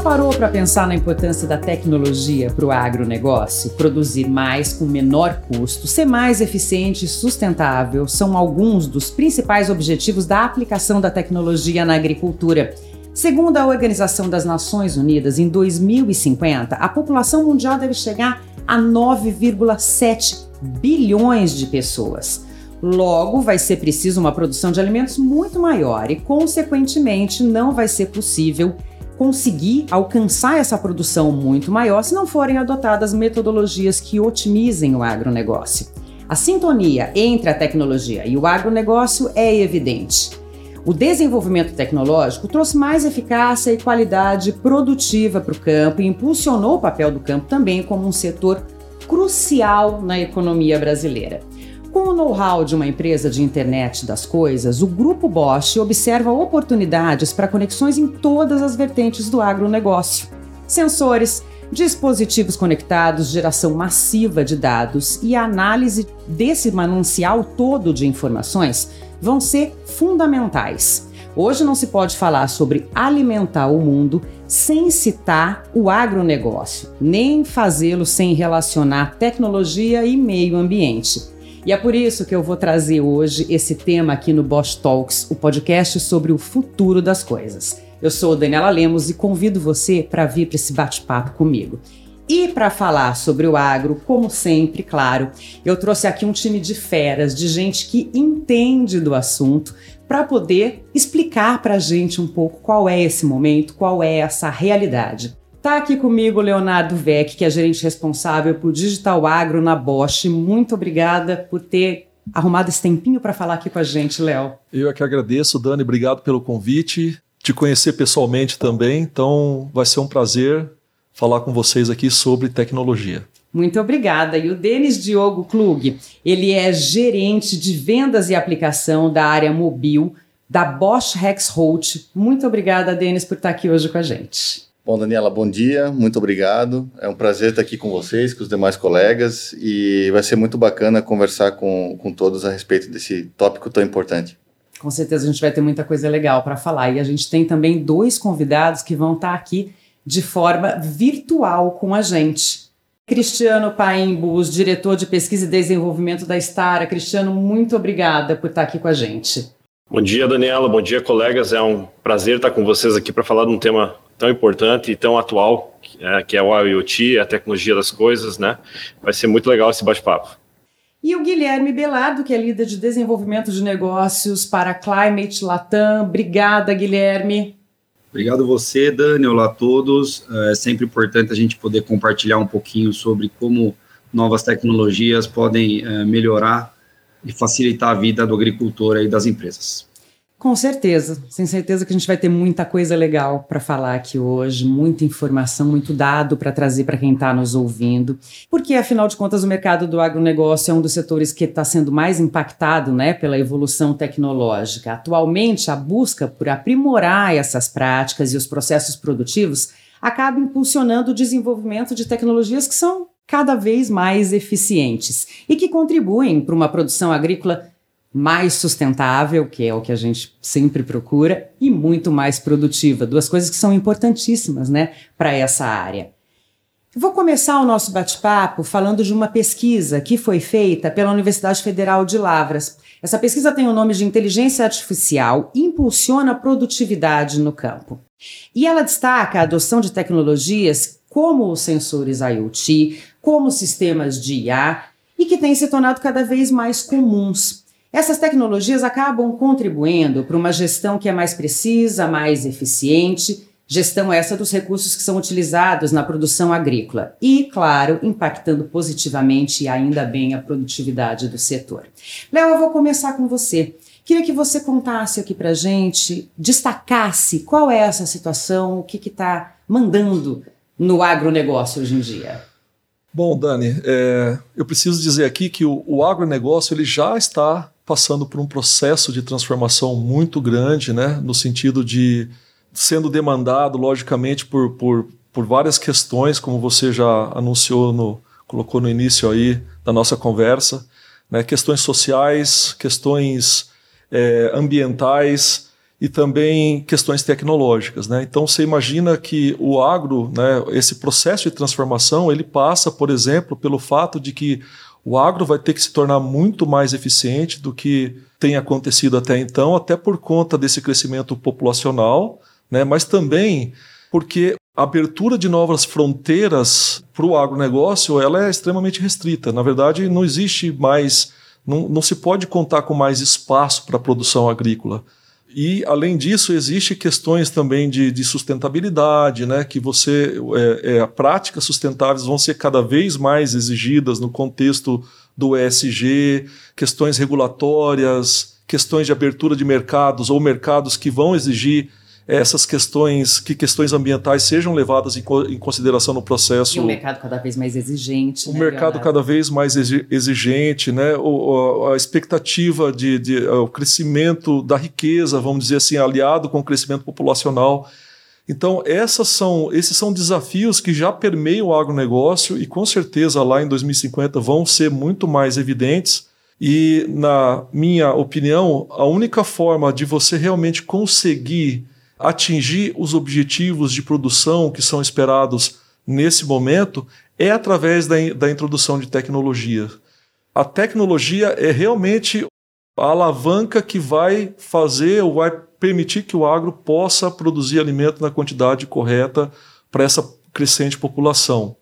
já parou para pensar na importância da tecnologia para o agronegócio? Produzir mais com menor custo, ser mais eficiente e sustentável são alguns dos principais objetivos da aplicação da tecnologia na agricultura. Segundo a Organização das Nações Unidas, em 2050, a população mundial deve chegar a 9,7 bilhões de pessoas. Logo, vai ser preciso uma produção de alimentos muito maior e, consequentemente, não vai ser possível conseguir alcançar essa produção muito maior se não forem adotadas metodologias que otimizem o agronegócio. A sintonia entre a tecnologia e o agronegócio é evidente. O desenvolvimento tecnológico trouxe mais eficácia e qualidade produtiva para o campo e impulsionou o papel do campo também como um setor crucial na economia brasileira. Com o know-how de uma empresa de internet das coisas, o Grupo Bosch observa oportunidades para conexões em todas as vertentes do agronegócio. Sensores, dispositivos conectados, geração massiva de dados e a análise desse manancial todo de informações vão ser fundamentais. Hoje não se pode falar sobre alimentar o mundo sem citar o agronegócio, nem fazê-lo sem relacionar tecnologia e meio ambiente. E é por isso que eu vou trazer hoje esse tema aqui no Bosch Talks, o podcast sobre o futuro das coisas. Eu sou Daniela Lemos e convido você para vir para esse bate-papo comigo. E para falar sobre o agro, como sempre, claro, eu trouxe aqui um time de feras, de gente que entende do assunto, para poder explicar para a gente um pouco qual é esse momento, qual é essa realidade. Tá aqui comigo o Leonardo Vec, que é gerente responsável por Digital Agro na Bosch. Muito obrigada por ter arrumado esse tempinho para falar aqui com a gente, Léo. Eu é que agradeço, Dani. Obrigado pelo convite. Te conhecer pessoalmente também, então vai ser um prazer falar com vocês aqui sobre tecnologia. Muito obrigada. E o Denis Diogo Klug, ele é gerente de vendas e aplicação da área mobil da Bosch Rexroth. Muito obrigada, Denis, por estar aqui hoje com a gente. Bom, Daniela, bom dia, muito obrigado. É um prazer estar aqui com vocês, com os demais colegas, e vai ser muito bacana conversar com, com todos a respeito desse tópico tão importante. Com certeza a gente vai ter muita coisa legal para falar. E a gente tem também dois convidados que vão estar aqui de forma virtual com a gente. Cristiano Paimbus, diretor de pesquisa e desenvolvimento da Stara. Cristiano, muito obrigada por estar aqui com a gente. Bom dia, Daniela. Bom dia, colegas. É um prazer estar com vocês aqui para falar de um tema tão importante e tão atual, é, que é o IoT, a tecnologia das coisas, né? Vai ser muito legal esse bate-papo. E o Guilherme Belardo, que é líder de desenvolvimento de negócios para Climate Latam. Obrigada, Guilherme. Obrigado você, Dani. Olá a todos. É sempre importante a gente poder compartilhar um pouquinho sobre como novas tecnologias podem é, melhorar e facilitar a vida do agricultor e das empresas. Com certeza, sem certeza que a gente vai ter muita coisa legal para falar aqui hoje, muita informação, muito dado para trazer para quem está nos ouvindo, porque afinal de contas o mercado do agronegócio é um dos setores que está sendo mais impactado né, pela evolução tecnológica. Atualmente, a busca por aprimorar essas práticas e os processos produtivos acaba impulsionando o desenvolvimento de tecnologias que são cada vez mais eficientes e que contribuem para uma produção agrícola mais sustentável, que é o que a gente sempre procura, e muito mais produtiva. Duas coisas que são importantíssimas, né, para essa área. Vou começar o nosso bate-papo falando de uma pesquisa que foi feita pela Universidade Federal de Lavras. Essa pesquisa tem o nome de Inteligência Artificial Impulsiona a Produtividade no Campo. E ela destaca a adoção de tecnologias como os sensores IoT, como sistemas de IA, e que têm se tornado cada vez mais comuns. Essas tecnologias acabam contribuindo para uma gestão que é mais precisa, mais eficiente, gestão essa dos recursos que são utilizados na produção agrícola e, claro, impactando positivamente e ainda bem a produtividade do setor. Léo, eu vou começar com você. Queria que você contasse aqui para gente, destacasse qual é essa situação, o que está mandando no agronegócio hoje em dia. Bom, Dani, é, eu preciso dizer aqui que o, o agronegócio ele já está passando por um processo de transformação muito grande, né, no sentido de sendo demandado, logicamente, por, por, por várias questões, como você já anunciou, no, colocou no início aí da nossa conversa, né, questões sociais, questões é, ambientais e também questões tecnológicas. Né? Então você imagina que o agro, né, esse processo de transformação, ele passa, por exemplo, pelo fato de que o agro vai ter que se tornar muito mais eficiente do que tem acontecido até então, até por conta desse crescimento populacional, né, mas também porque a abertura de novas fronteiras para o agronegócio ela é extremamente restrita. Na verdade, não existe mais, não, não se pode contar com mais espaço para a produção agrícola. E, além disso, existem questões também de, de, sustentabilidade, né? que você é, é, práticas sustentáveis vão ser cada vez mais exigidas no contexto do ESG, questões regulatórias, questões de abertura de mercados ou mercados que vão exigir essas questões, que questões ambientais sejam levadas em, em consideração no processo. E o mercado cada vez mais exigente. O né, mercado Leonardo? cada vez mais exigente, né? O, a expectativa de, de, o crescimento da riqueza, vamos dizer assim, aliado com o crescimento populacional. Então, essas são, esses são desafios que já permeiam o agronegócio e com certeza lá em 2050 vão ser muito mais evidentes. E, na minha opinião, a única forma de você realmente conseguir atingir os objetivos de produção que são esperados nesse momento é através da, da introdução de tecnologia. A tecnologia é realmente a alavanca que vai fazer ou vai permitir que o agro possa produzir alimento na quantidade correta para essa crescente população.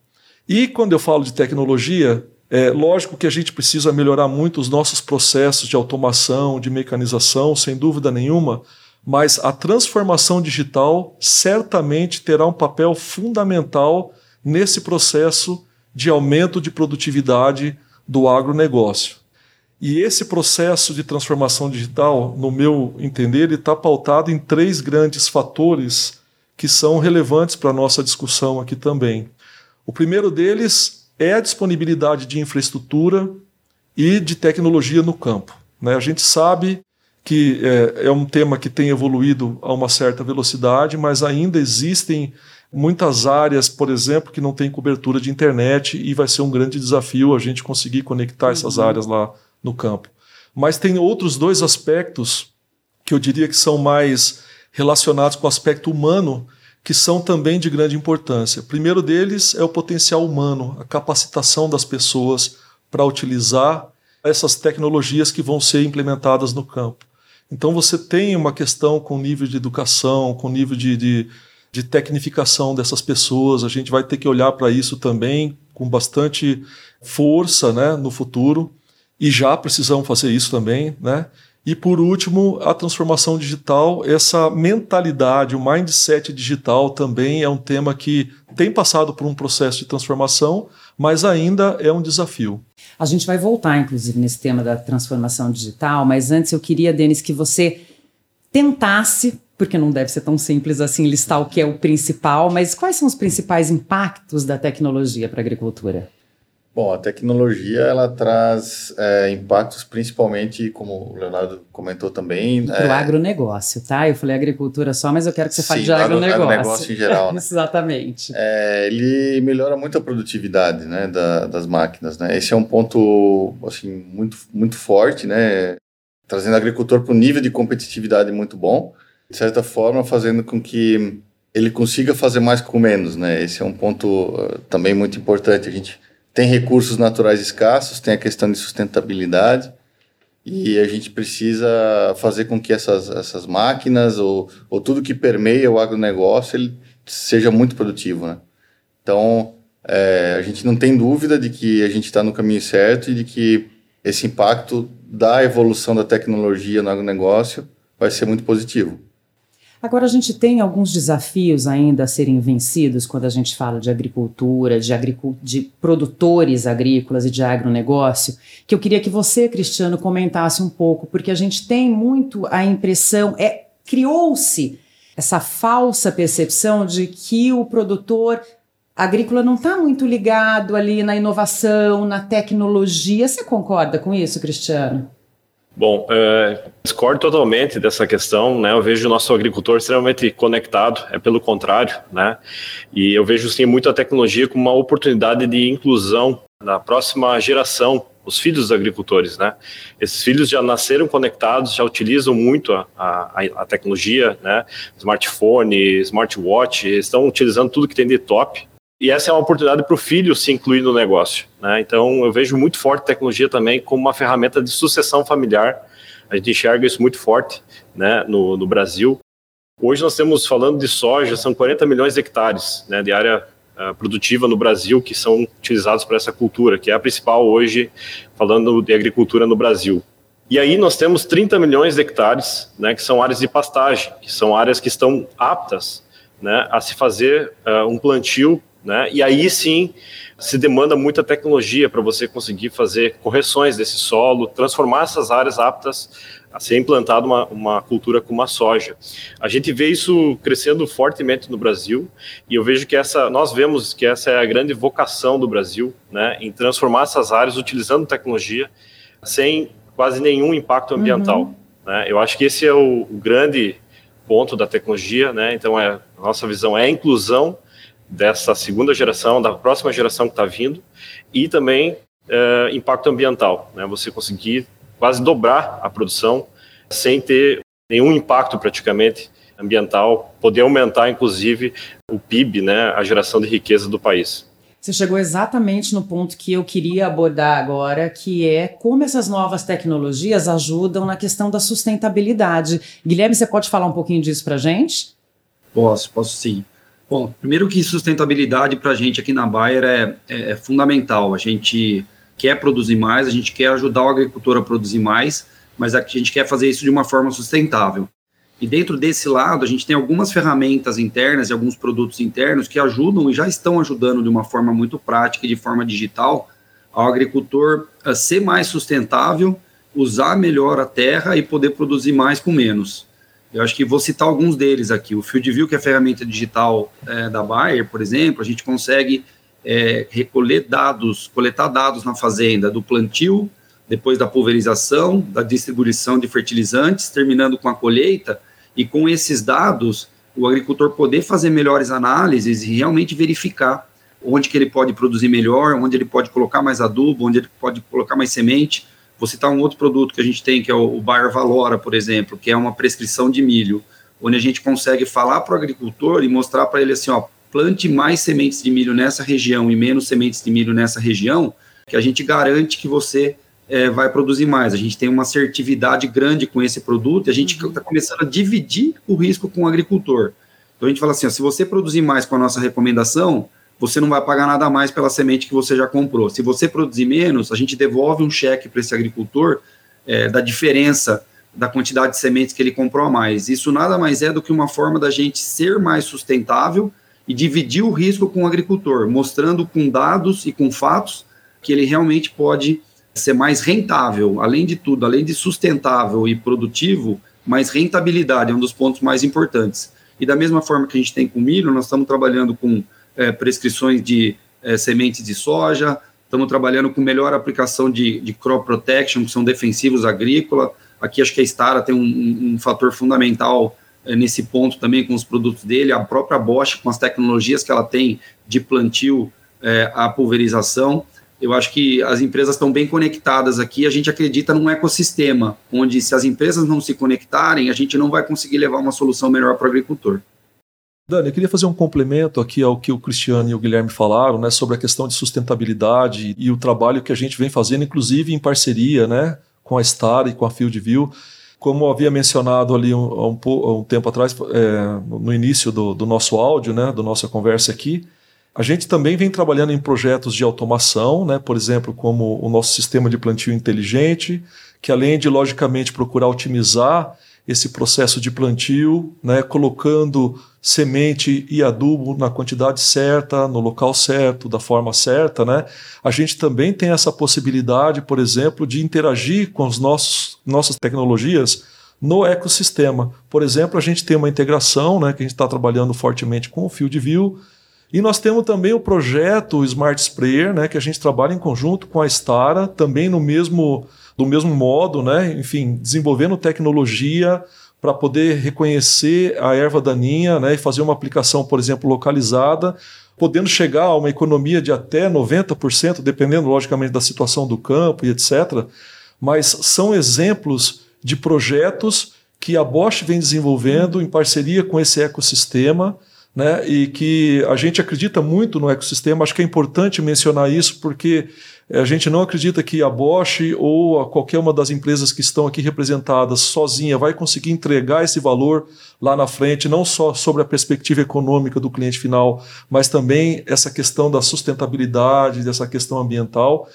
E quando eu falo de tecnologia, é lógico que a gente precisa melhorar muito os nossos processos de automação, de mecanização, sem dúvida nenhuma, mas a transformação digital certamente terá um papel fundamental nesse processo de aumento de produtividade do agronegócio. E esse processo de transformação digital, no meu entender, está pautado em três grandes fatores que são relevantes para a nossa discussão aqui também. O primeiro deles é a disponibilidade de infraestrutura e de tecnologia no campo. Né? A gente sabe que é, é um tema que tem evoluído a uma certa velocidade, mas ainda existem muitas áreas, por exemplo, que não têm cobertura de internet e vai ser um grande desafio a gente conseguir conectar essas uhum. áreas lá no campo. Mas tem outros dois aspectos que eu diria que são mais relacionados com o aspecto humano, que são também de grande importância. O primeiro deles é o potencial humano, a capacitação das pessoas para utilizar essas tecnologias que vão ser implementadas no campo. Então você tem uma questão com nível de educação, com nível de, de, de tecnificação dessas pessoas. A gente vai ter que olhar para isso também com bastante força né, no futuro. E já precisamos fazer isso também, né? E por último, a transformação digital, essa mentalidade, o mindset digital também é um tema que tem passado por um processo de transformação, mas ainda é um desafio. A gente vai voltar, inclusive, nesse tema da transformação digital, mas antes eu queria, Denis, que você tentasse, porque não deve ser tão simples assim listar o que é o principal, mas quais são os principais impactos da tecnologia para a agricultura? Bom, a tecnologia ela traz é, impactos principalmente, como o Leonardo comentou também. Para o é... agronegócio, tá? Eu falei agricultura só, mas eu quero que você Sim, fale de agronegócio. agronegócio em geral. Né? Exatamente. É, ele melhora muito a produtividade né, da, das máquinas. Né? Esse é um ponto assim, muito, muito forte, né? trazendo o agricultor para um nível de competitividade muito bom, de certa forma fazendo com que ele consiga fazer mais com menos. Né? Esse é um ponto uh, também muito importante. A gente tem recursos naturais escassos, tem a questão de sustentabilidade e a gente precisa fazer com que essas, essas máquinas ou, ou tudo que permeia o agronegócio ele seja muito produtivo, né? Então, é, a gente não tem dúvida de que a gente está no caminho certo e de que esse impacto da evolução da tecnologia no agronegócio vai ser muito positivo. Agora, a gente tem alguns desafios ainda a serem vencidos quando a gente fala de agricultura, de, agricu de produtores agrícolas e de agronegócio, que eu queria que você, Cristiano, comentasse um pouco, porque a gente tem muito a impressão, é criou-se essa falsa percepção de que o produtor agrícola não está muito ligado ali na inovação, na tecnologia. Você concorda com isso, Cristiano? Bom, é, discordo totalmente dessa questão, né? Eu vejo o nosso agricultor extremamente conectado, é pelo contrário, né? E eu vejo sim muito a tecnologia como uma oportunidade de inclusão na próxima geração os filhos dos agricultores, né? Esses filhos já nasceram conectados, já utilizam muito a, a, a tecnologia, né? Smartphone, smartwatch, estão utilizando tudo que tem de top. E essa é uma oportunidade para o filho se incluir no negócio, né? Então eu vejo muito forte tecnologia também como uma ferramenta de sucessão familiar. A gente enxerga isso muito forte, né? No, no Brasil. Hoje nós temos falando de soja, são 40 milhões de hectares, né? De área uh, produtiva no Brasil que são utilizados para essa cultura, que é a principal hoje, falando de agricultura no Brasil. E aí nós temos 30 milhões de hectares, né, que são áreas de pastagem, que são áreas que estão aptas né, a se fazer uh, um plantio, né, e aí sim se demanda muita tecnologia para você conseguir fazer correções desse solo, transformar essas áreas aptas a ser implantada uma, uma cultura como a soja. A gente vê isso crescendo fortemente no Brasil e eu vejo que essa, nós vemos que essa é a grande vocação do Brasil, né, em transformar essas áreas utilizando tecnologia sem quase nenhum impacto ambiental. Uhum. Né? Eu acho que esse é o, o grande ponto da tecnologia, né? Então é, a nossa visão é a inclusão dessa segunda geração, da próxima geração que está vindo e também é, impacto ambiental, né? Você conseguir quase dobrar a produção sem ter nenhum impacto praticamente ambiental, poder aumentar inclusive o PIB, né, a geração de riqueza do país. Você chegou exatamente no ponto que eu queria abordar agora, que é como essas novas tecnologias ajudam na questão da sustentabilidade. Guilherme, você pode falar um pouquinho disso para a gente? Posso, posso sim. Bom, primeiro que sustentabilidade para a gente aqui na Bayer é, é, é fundamental. A gente quer produzir mais, a gente quer ajudar o agricultor a produzir mais, mas a gente quer fazer isso de uma forma sustentável. E dentro desse lado, a gente tem algumas ferramentas internas e alguns produtos internos que ajudam e já estão ajudando de uma forma muito prática e de forma digital ao agricultor a ser mais sustentável, usar melhor a terra e poder produzir mais com menos. Eu acho que vou citar alguns deles aqui. O FieldView, que é a ferramenta digital é, da Bayer, por exemplo, a gente consegue é, recolher dados, coletar dados na fazenda do plantio, depois da pulverização, da distribuição de fertilizantes, terminando com a colheita, e com esses dados, o agricultor poder fazer melhores análises e realmente verificar onde que ele pode produzir melhor, onde ele pode colocar mais adubo, onde ele pode colocar mais semente. Vou citar um outro produto que a gente tem, que é o Bayer Valora, por exemplo, que é uma prescrição de milho, onde a gente consegue falar para o agricultor e mostrar para ele assim, ó, plante mais sementes de milho nessa região e menos sementes de milho nessa região, que a gente garante que você é, vai produzir mais. A gente tem uma assertividade grande com esse produto e a gente está uhum. começando a dividir o risco com o agricultor. Então a gente fala assim: ó, se você produzir mais com a nossa recomendação, você não vai pagar nada mais pela semente que você já comprou. Se você produzir menos, a gente devolve um cheque para esse agricultor é, da diferença da quantidade de sementes que ele comprou a mais. Isso nada mais é do que uma forma da gente ser mais sustentável e dividir o risco com o agricultor, mostrando com dados e com fatos que ele realmente pode ser mais rentável, além de tudo, além de sustentável e produtivo, mais rentabilidade é um dos pontos mais importantes. E da mesma forma que a gente tem com milho, nós estamos trabalhando com é, prescrições de é, sementes de soja, estamos trabalhando com melhor aplicação de, de crop protection, que são defensivos agrícola. Aqui acho que a Stara tem um, um, um fator fundamental é, nesse ponto também com os produtos dele, a própria Bosch com as tecnologias que ela tem de plantio é, a pulverização. Eu acho que as empresas estão bem conectadas aqui. A gente acredita num ecossistema, onde se as empresas não se conectarem, a gente não vai conseguir levar uma solução melhor para o agricultor. Dani, eu queria fazer um complemento aqui ao que o Cristiano e o Guilherme falaram, né, sobre a questão de sustentabilidade e o trabalho que a gente vem fazendo, inclusive em parceria, né, com a Star e com a Fieldview. Como havia mencionado ali um, um, um tempo atrás, é, no início do, do nosso áudio, né, da nossa conversa aqui, a gente também vem trabalhando em projetos de automação, né? por exemplo, como o nosso sistema de plantio inteligente, que além de, logicamente, procurar otimizar esse processo de plantio, né? colocando semente e adubo na quantidade certa, no local certo, da forma certa, né? a gente também tem essa possibilidade, por exemplo, de interagir com as nossas tecnologias no ecossistema. Por exemplo, a gente tem uma integração né, que a gente está trabalhando fortemente com o FieldView, e nós temos também o projeto Smart Sprayer, né, que a gente trabalha em conjunto com a Stara, também no mesmo, do mesmo modo, né, enfim, desenvolvendo tecnologia para poder reconhecer a erva daninha né, e fazer uma aplicação, por exemplo, localizada, podendo chegar a uma economia de até 90%, dependendo, logicamente, da situação do campo e etc. Mas são exemplos de projetos que a Bosch vem desenvolvendo em parceria com esse ecossistema. Né, e que a gente acredita muito no ecossistema. Acho que é importante mencionar isso porque a gente não acredita que a Bosch ou a qualquer uma das empresas que estão aqui representadas sozinha vai conseguir entregar esse valor lá na frente, não só sobre a perspectiva econômica do cliente final, mas também essa questão da sustentabilidade, dessa questão ambiental.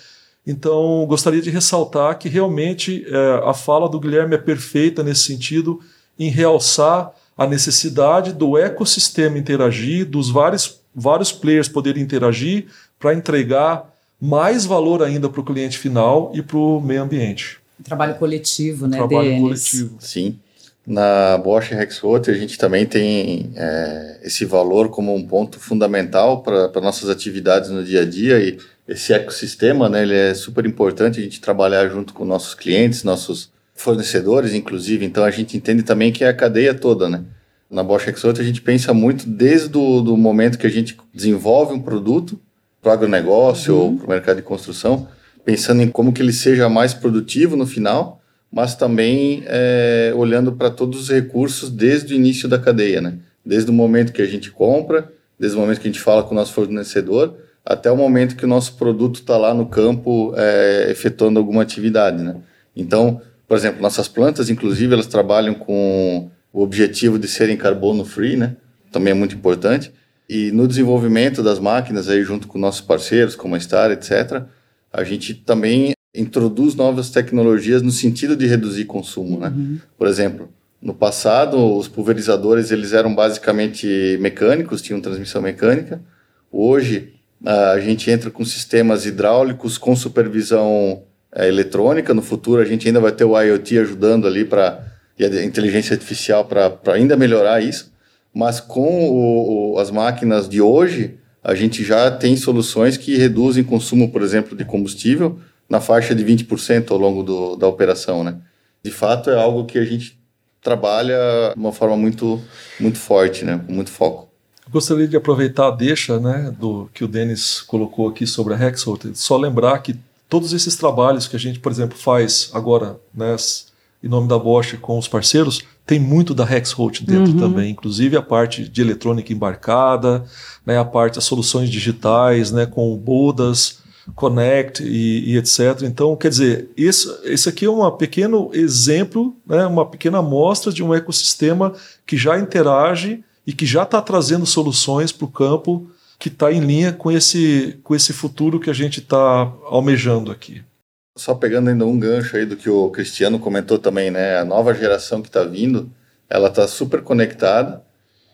Então, gostaria de ressaltar que realmente é, a fala do Guilherme é perfeita nesse sentido, em realçar a necessidade do ecossistema interagir, dos vários, vários players poderem interagir para entregar mais valor ainda para o cliente final e para o meio ambiente. Trabalho coletivo, né, Trabalho coletivo. Sim. Na Bosch Rexroth a gente também tem é, esse valor como um ponto fundamental para nossas atividades no dia a dia e esse ecossistema, né, ele é super importante a gente trabalhar junto com nossos clientes, nossos fornecedores, inclusive. Então a gente entende também que é a cadeia toda, né? Na Bosch Rexroth a gente pensa muito desde o do momento que a gente desenvolve um produto para o agronegócio uhum. ou para o mercado de construção, pensando em como que ele seja mais produtivo no final, mas também é, olhando para todos os recursos desde o início da cadeia, né? Desde o momento que a gente compra, desde o momento que a gente fala com o nosso fornecedor, até o momento que o nosso produto está lá no campo é, efetuando alguma atividade, né? Então, por exemplo, nossas plantas, inclusive, elas trabalham com o objetivo de serem carbono free, né? Também é muito importante. E no desenvolvimento das máquinas, aí junto com nossos parceiros, como a Star, etc., a gente também introduz novas tecnologias no sentido de reduzir consumo, né? Uhum. Por exemplo, no passado, os pulverizadores eles eram basicamente mecânicos, tinham transmissão mecânica. Hoje, a gente entra com sistemas hidráulicos com supervisão é, eletrônica. No futuro, a gente ainda vai ter o IoT ajudando ali para e a inteligência artificial para ainda melhorar isso. Mas com o, o, as máquinas de hoje, a gente já tem soluções que reduzem consumo, por exemplo, de combustível na faixa de 20% ao longo do, da operação, né? De fato, é algo que a gente trabalha de uma forma muito, muito forte, né? Com muito foco. Gostaria de aproveitar a deixa né, do que o Denis colocou aqui sobre a Hexhot, só lembrar que todos esses trabalhos que a gente, por exemplo, faz agora, né, em nome da Bosch com os parceiros, tem muito da Hexhot dentro uhum. também, inclusive a parte de eletrônica embarcada, né, a parte das soluções digitais, né, com Bodas, Connect e, e, etc. Então, quer dizer, esse, esse aqui é um pequeno exemplo, né, uma pequena amostra de um ecossistema que já interage e que já está trazendo soluções para o campo que está em linha com esse, com esse futuro que a gente está almejando aqui. Só pegando ainda um gancho aí do que o Cristiano comentou também, né? A nova geração que está vindo, ela está super conectada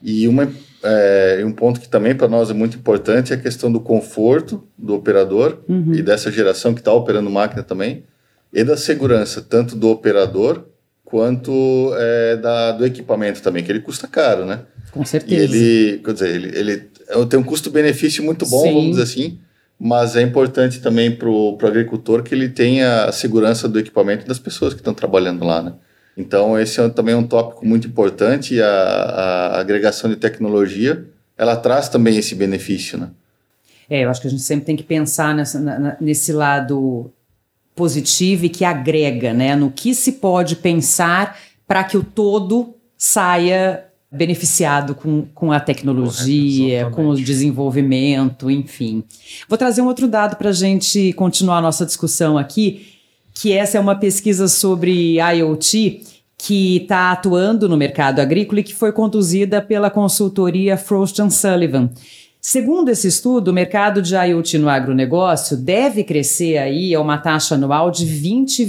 e uma, é, um ponto que também para nós é muito importante é a questão do conforto do operador uhum. e dessa geração que está operando máquina também e da segurança, tanto do operador quanto é, da, do equipamento também, que ele custa caro, né? Com certeza. E ele, quer dizer, ele, ele tem um custo-benefício muito bom, Sim. vamos dizer assim, mas é importante também para o agricultor que ele tenha a segurança do equipamento das pessoas que estão trabalhando lá, né? Então, esse é também um tópico muito importante e a, a agregação de tecnologia, ela traz também esse benefício, né? É, eu acho que a gente sempre tem que pensar nessa, na, nesse lado positivo e que agrega, né? No que se pode pensar para que o todo saia beneficiado com, com a tecnologia, Correto, com o desenvolvimento, enfim. Vou trazer um outro dado para a gente continuar a nossa discussão aqui, que essa é uma pesquisa sobre IoT que está atuando no mercado agrícola e que foi conduzida pela consultoria Frost Sullivan. Segundo esse estudo, o mercado de IoT no agronegócio deve crescer aí a uma taxa anual de 20,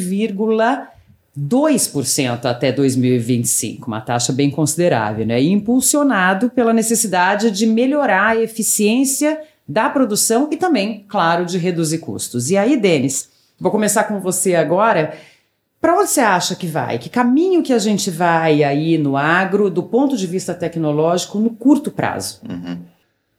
2% até 2025, uma taxa bem considerável, né? E impulsionado pela necessidade de melhorar a eficiência da produção e também, claro, de reduzir custos. E aí, Denis, vou começar com você agora. Para onde você acha que vai? Que caminho que a gente vai aí no agro, do ponto de vista tecnológico, no curto prazo? Uhum.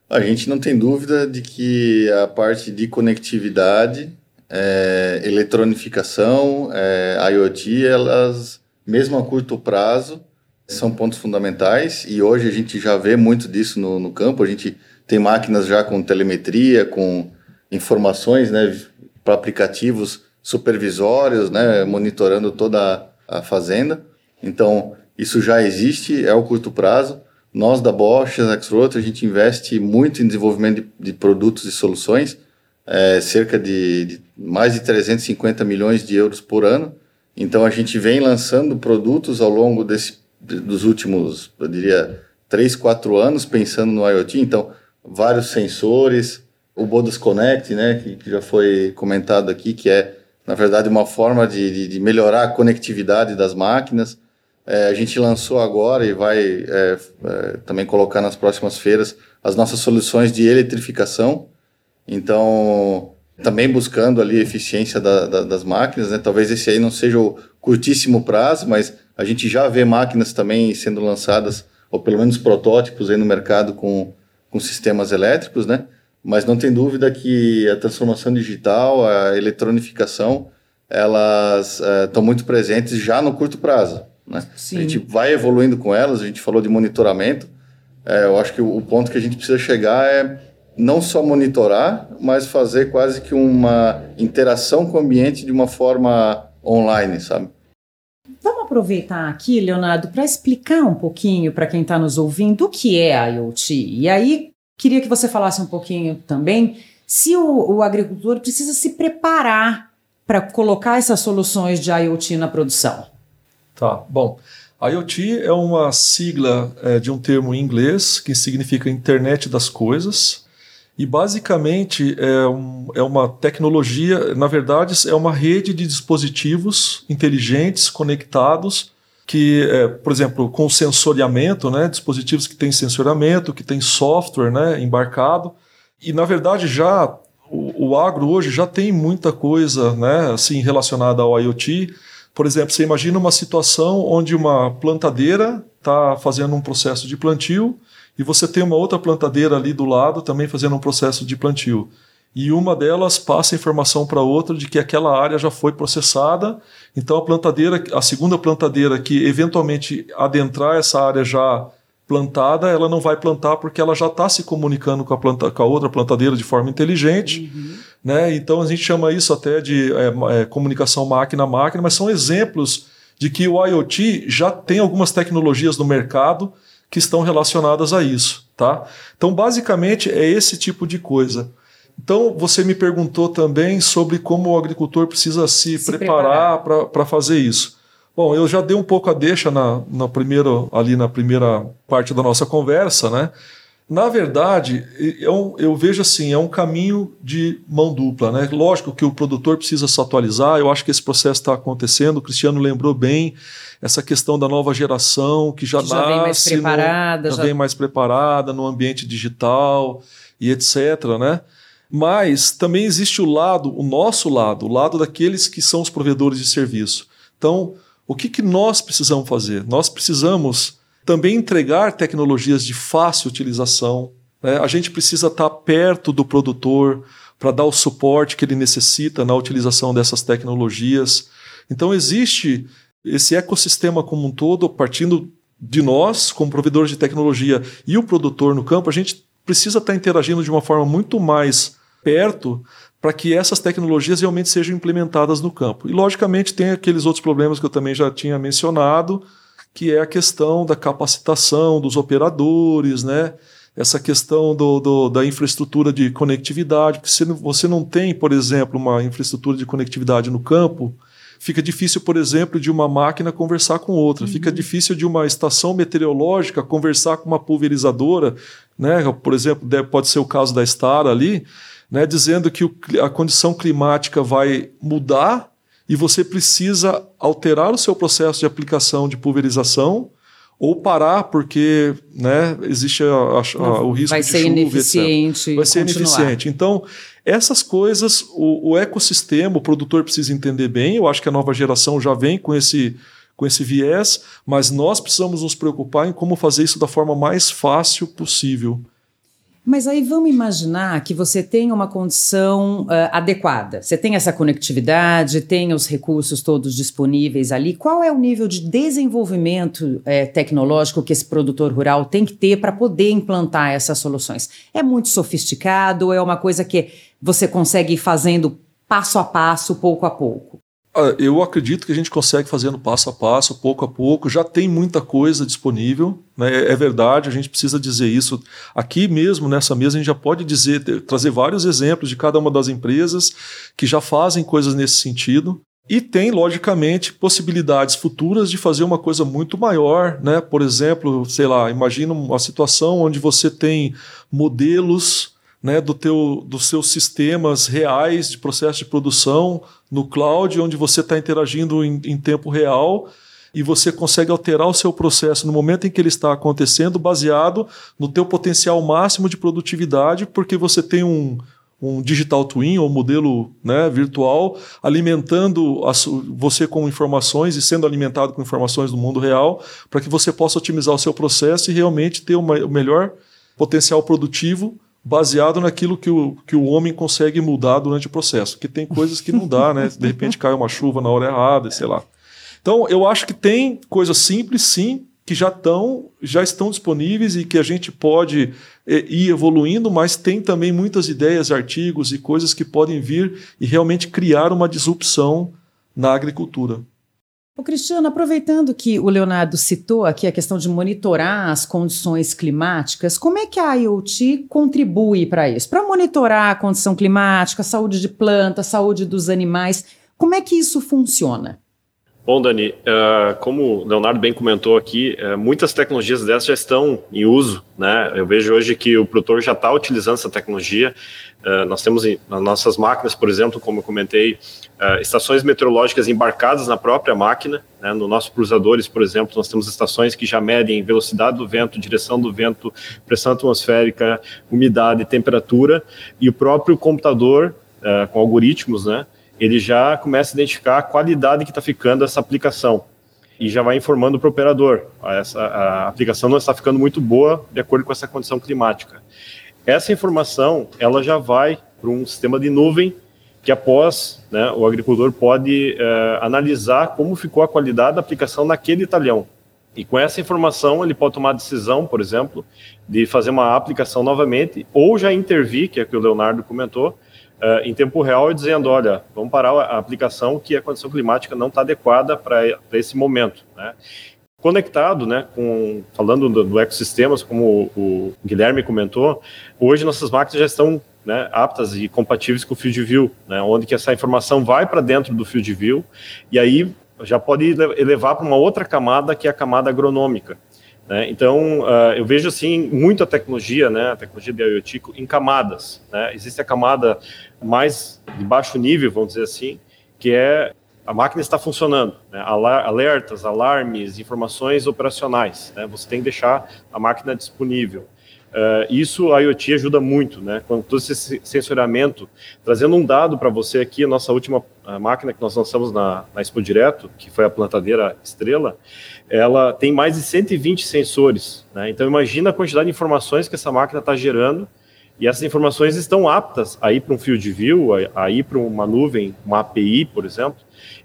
A gente não tem dúvida de que a parte de conectividade é, eletronificação, é, IoT, elas, mesmo a curto prazo, são pontos fundamentais e hoje a gente já vê muito disso no, no campo. A gente tem máquinas já com telemetria, com informações, né, para aplicativos supervisórios, né, monitorando toda a fazenda. Então, isso já existe, é o curto prazo. Nós da Bosch, a Xroto, a gente investe muito em desenvolvimento de, de produtos e soluções, é, cerca de, de, mais de 350 milhões de euros por ano. Então a gente vem lançando produtos ao longo desse, dos últimos, eu diria, 3, 4 anos pensando no IoT. Então, vários sensores, o Bodas Connect, né, que, que já foi comentado aqui, que é, na verdade, uma forma de, de, de melhorar a conectividade das máquinas. É, a gente lançou agora e vai é, é, também colocar nas próximas feiras as nossas soluções de eletrificação. Então, também buscando ali a eficiência da, da, das máquinas, né? Talvez esse aí não seja o curtíssimo prazo, mas a gente já vê máquinas também sendo lançadas, ou pelo menos protótipos aí no mercado com, com sistemas elétricos, né? Mas não tem dúvida que a transformação digital, a eletronificação, elas estão é, muito presentes já no curto prazo. Né? A gente vai evoluindo com elas, a gente falou de monitoramento. É, eu acho que o, o ponto que a gente precisa chegar é não só monitorar, mas fazer quase que uma interação com o ambiente de uma forma online, sabe? Vamos aproveitar aqui, Leonardo, para explicar um pouquinho para quem está nos ouvindo o que é a IoT. E aí, queria que você falasse um pouquinho também se o, o agricultor precisa se preparar para colocar essas soluções de IoT na produção. Tá, bom. IoT é uma sigla é, de um termo em inglês que significa Internet das Coisas. E basicamente é, um, é, uma tecnologia, na verdade, é uma rede de dispositivos inteligentes, conectados, que, é, por exemplo, com sensoriamento, né, dispositivos que têm sensoriamento, que têm software né, embarcado. E, na verdade, já o, o agro hoje já tem muita coisa né, assim, relacionada ao IoT. Por exemplo, você imagina uma situação onde uma plantadeira está fazendo um processo de plantio e você tem uma outra plantadeira ali do lado também fazendo um processo de plantio. E uma delas passa informação para outra de que aquela área já foi processada. Então a plantadeira, a segunda plantadeira que eventualmente adentrar essa área já plantada, ela não vai plantar porque ela já está se comunicando com a, planta, com a outra plantadeira de forma inteligente. Uhum. Né? Então a gente chama isso até de é, é, comunicação máquina-máquina, mas são exemplos de que o IoT já tem algumas tecnologias no mercado que estão relacionadas a isso. Tá? Então, basicamente, é esse tipo de coisa. Então, você me perguntou também sobre como o agricultor precisa se, se preparar, para fazer isso. Bom, eu já dei um pouco a deixa na, na primeira, ali na primeira parte da nossa conversa, né? Na verdade, eu, eu vejo assim, é um caminho de mão dupla, né? Lógico que o produtor precisa se atualizar, eu acho que esse processo está acontecendo, o Cristiano lembrou bem essa questão da nova geração que já, que já vem mais preparada, no, já, já vem mais preparada no ambiente digital e etc, né? Mas também existe o lado, o nosso lado, o lado daqueles que são os provedores de serviço. Então, o que, que nós precisamos fazer? Nós precisamos também entregar tecnologias de fácil utilização. Né? A gente precisa estar perto do produtor para dar o suporte que ele necessita na utilização dessas tecnologias. Então, existe esse ecossistema como um todo, partindo de nós, como provedores de tecnologia, e o produtor no campo, a gente precisa estar interagindo de uma forma muito mais perto para que essas tecnologias realmente sejam implementadas no campo. E, logicamente, tem aqueles outros problemas que eu também já tinha mencionado, que é a questão da capacitação dos operadores, né? essa questão do, do, da infraestrutura de conectividade, porque se você não tem, por exemplo, uma infraestrutura de conectividade no campo, fica difícil, por exemplo, de uma máquina conversar com outra, uhum. fica difícil de uma estação meteorológica conversar com uma pulverizadora, né? por exemplo, pode ser o caso da Star ali, né, dizendo que o, a condição climática vai mudar e você precisa alterar o seu processo de aplicação de pulverização ou parar porque né, existe a, a, a, o risco vai de ser chuva, ineficiente etc. Vai ser continuar. ineficiente. Então, essas coisas, o, o, ecossistema, o produtor precisa entender bem. Eu acho que a nova geração já vem com esse, com esse viés, mas nós precisamos nos preocupar em como fazer isso da forma mais fácil possível. Mas aí vamos imaginar que você tem uma condição uh, adequada. Você tem essa conectividade, tem os recursos todos disponíveis ali. Qual é o nível de desenvolvimento eh, tecnológico que esse produtor rural tem que ter para poder implantar essas soluções? É muito sofisticado? É uma coisa que você consegue ir fazendo passo a passo, pouco a pouco? Ah, eu acredito que a gente consegue fazendo passo a passo, pouco a pouco. Já tem muita coisa disponível, né? é verdade. A gente precisa dizer isso aqui mesmo nessa mesa. A gente já pode dizer, trazer vários exemplos de cada uma das empresas que já fazem coisas nesse sentido. E tem, logicamente, possibilidades futuras de fazer uma coisa muito maior, né? Por exemplo, sei lá, imagina uma situação onde você tem modelos né, do teu, dos seus sistemas reais de processo de produção no cloud, onde você está interagindo em, em, tempo real e você consegue alterar o seu processo no momento em que ele está acontecendo, baseado no teu potencial máximo de produtividade, porque você tem um, um digital twin ou modelo né, virtual alimentando a, você com informações e sendo alimentado com informações do mundo real para que você possa otimizar o seu processo e realmente ter o melhor potencial produtivo baseado naquilo que o, que o homem consegue mudar durante o processo, que tem coisas que não dá, né? De repente cai uma chuva na hora errada, sei lá. Então, eu acho que tem coisas simples, sim, que já estão, já estão disponíveis e que a gente pode é, ir evoluindo, mas tem também muitas ideias, artigos e coisas que podem vir e realmente criar uma disrupção na agricultura. O Cristiano, aproveitando que o Leonardo citou aqui a questão de monitorar as condições climáticas, como é que a IoT contribui para isso? Para monitorar a condição climática, a saúde de plantas, saúde dos animais, como é que isso funciona? Bom, Dani, uh, como o Leonardo bem comentou aqui, uh, muitas tecnologias dessas já estão em uso, né? Eu vejo hoje que o produtor já está utilizando essa tecnologia. Uh, nós temos nas nossas máquinas, por exemplo, como eu comentei, estações meteorológicas embarcadas na própria máquina. Né? No nosso cruzadores, por exemplo, nós temos estações que já medem velocidade do vento, direção do vento, pressão atmosférica, umidade, temperatura, e o próprio computador, com algoritmos, né? ele já começa a identificar a qualidade que está ficando essa aplicação e já vai informando para o operador. Essa, a aplicação não está ficando muito boa de acordo com essa condição climática. Essa informação ela já vai para um sistema de nuvem que após né, o agricultor pode é, analisar como ficou a qualidade da aplicação naquele talhão. E com essa informação ele pode tomar a decisão, por exemplo, de fazer uma aplicação novamente ou já intervir, que é o que o Leonardo comentou, uh, em tempo real dizendo, olha, vamos parar a aplicação que a condição climática não está adequada para esse momento, né? Conectado, né, com, falando do, do ecossistema, como o, o, Guilherme comentou, hoje nossas máquinas já estão né, aptas e compatíveis com o Field View, né, onde que essa informação vai para dentro do Field View e aí já pode elevar para uma outra camada que é a camada agronômica. Né? Então, uh, eu vejo assim muita tecnologia, né, a tecnologia de IoT em camadas. Né? Existe a camada mais de baixo nível, vamos dizer assim, que é a máquina está funcionando, né? alertas, alarmes, informações operacionais. Né? Você tem que deixar a máquina disponível. Uh, isso a IoT ajuda muito, né? Com todo esse sensoriamento, trazendo um dado para você aqui, a nossa última máquina que nós lançamos na, na Expo Direto, que foi a plantadeira Estrela, ela tem mais de 120 sensores, né? Então imagina a quantidade de informações que essa máquina está gerando e essas informações estão aptas a ir para um field view, a ir para uma nuvem, uma API, por exemplo,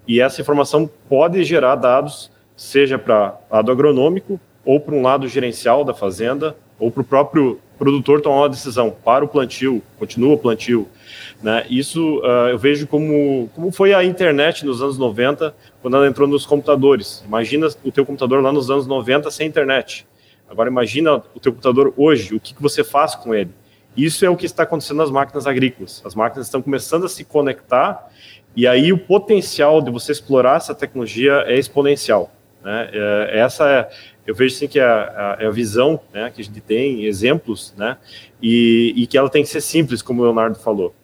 e essa informação pode gerar dados, seja para lado agronômico ou para um lado gerencial da fazenda, ou para o próprio produtor tomar uma decisão para o plantio, continua o plantio. Né? Isso uh, eu vejo como, como foi a internet nos anos 90, quando ela entrou nos computadores. Imagina o teu computador lá nos anos 90 sem internet. Agora imagina o teu computador hoje, o que, que você faz com ele. Isso é o que está acontecendo nas máquinas agrícolas. As máquinas estão começando a se conectar e aí o potencial de você explorar essa tecnologia é exponencial. Né? É, essa é, eu vejo sim que é a, é a visão né, que a gente tem, exemplos, né, e, e, que ela tem que ser simples, como o Leonardo falou.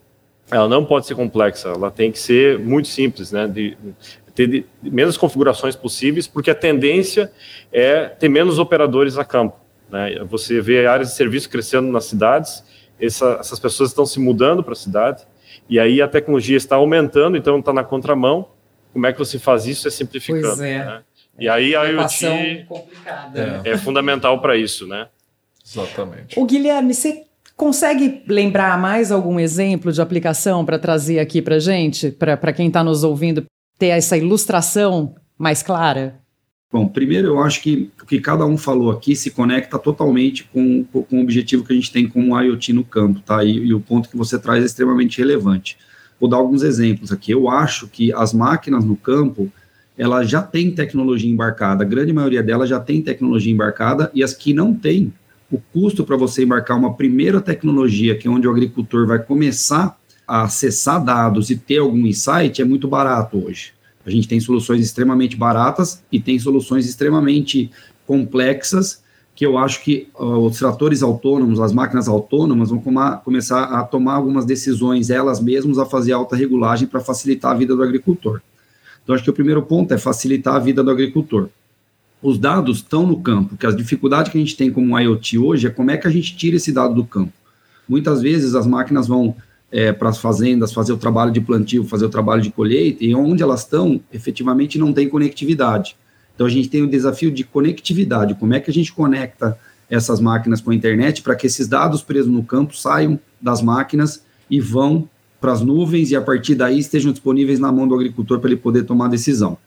Ela não pode ser complexa, ela tem que ser muito simples, né, de, ter de menos configurações possíveis, porque a tendência é ter menos operadores a campo. Né, você vê áreas de serviço crescendo nas cidades, essa, essas pessoas estão se mudando para a cidade, e aí a tecnologia está aumentando, então está na contramão. Como é que você faz isso? É simplificando. Pois é. Né? E aí a IoT é, é fundamental para isso, né? Exatamente. O Guilherme, você Consegue lembrar mais algum exemplo de aplicação para trazer aqui para gente, para quem está nos ouvindo, ter essa ilustração mais clara? Bom, primeiro eu acho que o que cada um falou aqui se conecta totalmente com, com o objetivo que a gente tem como IoT no campo, tá? E, e o ponto que você traz é extremamente relevante. Vou dar alguns exemplos aqui. Eu acho que as máquinas no campo, ela já tem tecnologia embarcada, a grande maioria delas já tem tecnologia embarcada, e as que não têm, o custo para você embarcar uma primeira tecnologia, que é onde o agricultor vai começar a acessar dados e ter algum insight, é muito barato hoje. A gente tem soluções extremamente baratas e tem soluções extremamente complexas que eu acho que uh, os tratores autônomos, as máquinas autônomas vão começar a tomar algumas decisões elas mesmas a fazer alta regulagem para facilitar a vida do agricultor. Então acho que o primeiro ponto é facilitar a vida do agricultor. Os dados estão no campo, que a dificuldade que a gente tem como IoT hoje é como é que a gente tira esse dado do campo. Muitas vezes as máquinas vão é, para as fazendas, fazer o trabalho de plantio, fazer o trabalho de colheita, e onde elas estão, efetivamente não tem conectividade. Então a gente tem o desafio de conectividade, como é que a gente conecta essas máquinas com a internet para que esses dados presos no campo saiam das máquinas e vão para as nuvens e a partir daí estejam disponíveis na mão do agricultor para ele poder tomar decisão.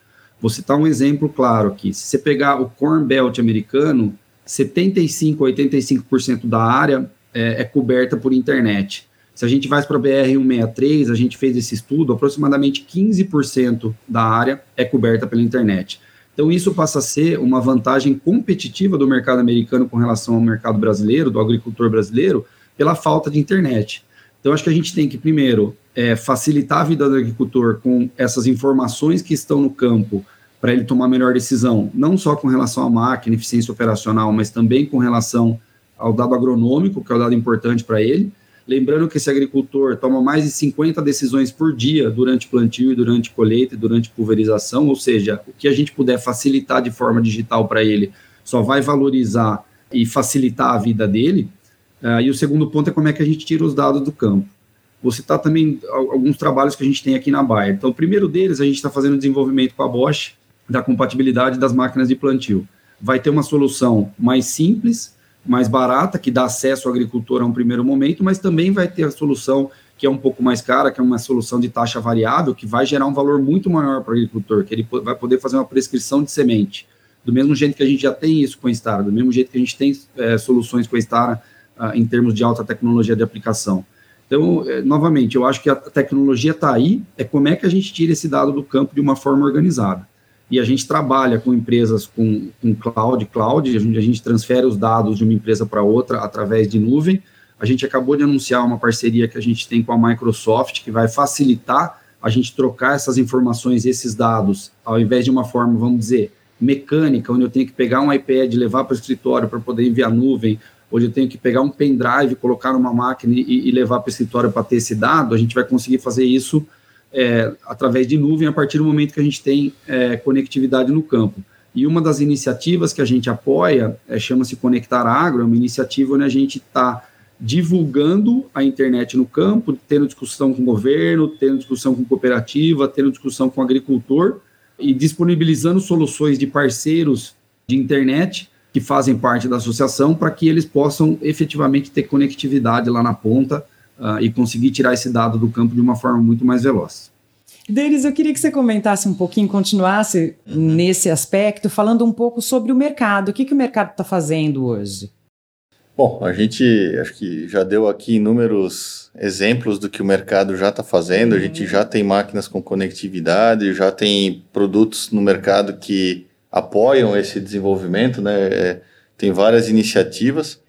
Vou citar um exemplo claro aqui. Se você pegar o Corn Belt americano, 75 a 85% da área é, é coberta por internet. Se a gente vai para a BR-163, a gente fez esse estudo, aproximadamente 15% da área é coberta pela internet. Então, isso passa a ser uma vantagem competitiva do mercado americano com relação ao mercado brasileiro, do agricultor brasileiro, pela falta de internet. Então, acho que a gente tem que, primeiro, é, facilitar a vida do agricultor com essas informações que estão no campo para ele tomar melhor decisão, não só com relação à máquina, eficiência operacional, mas também com relação ao dado agronômico, que é o dado importante para ele. Lembrando que esse agricultor toma mais de 50 decisões por dia durante plantio e durante colheita e durante pulverização, ou seja, o que a gente puder facilitar de forma digital para ele só vai valorizar e facilitar a vida dele. Uh, e o segundo ponto é como é que a gente tira os dados do campo. Vou citar também alguns trabalhos que a gente tem aqui na Bayer. Então, o primeiro deles, a gente está fazendo desenvolvimento com a Bosch da compatibilidade das máquinas de plantio. Vai ter uma solução mais simples, mais barata, que dá acesso ao agricultor a um primeiro momento, mas também vai ter a solução que é um pouco mais cara, que é uma solução de taxa variável, que vai gerar um valor muito maior para o agricultor, que ele vai poder fazer uma prescrição de semente. Do mesmo jeito que a gente já tem isso com a Stara, do mesmo jeito que a gente tem é, soluções com a Stara ah, em termos de alta tecnologia de aplicação. Então, é, novamente, eu acho que a tecnologia está aí, é como é que a gente tira esse dado do campo de uma forma organizada e a gente trabalha com empresas com, com cloud, cloud, a gente, a gente transfere os dados de uma empresa para outra através de nuvem. A gente acabou de anunciar uma parceria que a gente tem com a Microsoft, que vai facilitar a gente trocar essas informações esses dados, ao invés de uma forma, vamos dizer, mecânica, onde eu tenho que pegar um iPad, levar para o escritório para poder enviar nuvem, onde eu tenho que pegar um pendrive, colocar numa máquina e, e levar para o escritório para ter esse dado, a gente vai conseguir fazer isso é, através de nuvem a partir do momento que a gente tem é, conectividade no campo. E uma das iniciativas que a gente apoia é, chama-se Conectar Agro, é uma iniciativa onde a gente está divulgando a internet no campo, tendo discussão com o governo, tendo discussão com cooperativa, tendo discussão com o agricultor e disponibilizando soluções de parceiros de internet que fazem parte da associação para que eles possam efetivamente ter conectividade lá na ponta uh, e conseguir tirar esse dado do campo de uma forma muito mais veloz. Denis, eu queria que você comentasse um pouquinho, continuasse uhum. nesse aspecto, falando um pouco sobre o mercado. O que, que o mercado está fazendo hoje? Bom, a gente acho que já deu aqui inúmeros exemplos do que o mercado já está fazendo. Uhum. A gente uhum. já tem máquinas com conectividade, já tem produtos no mercado que apoiam esse desenvolvimento, né? É, tem várias iniciativas.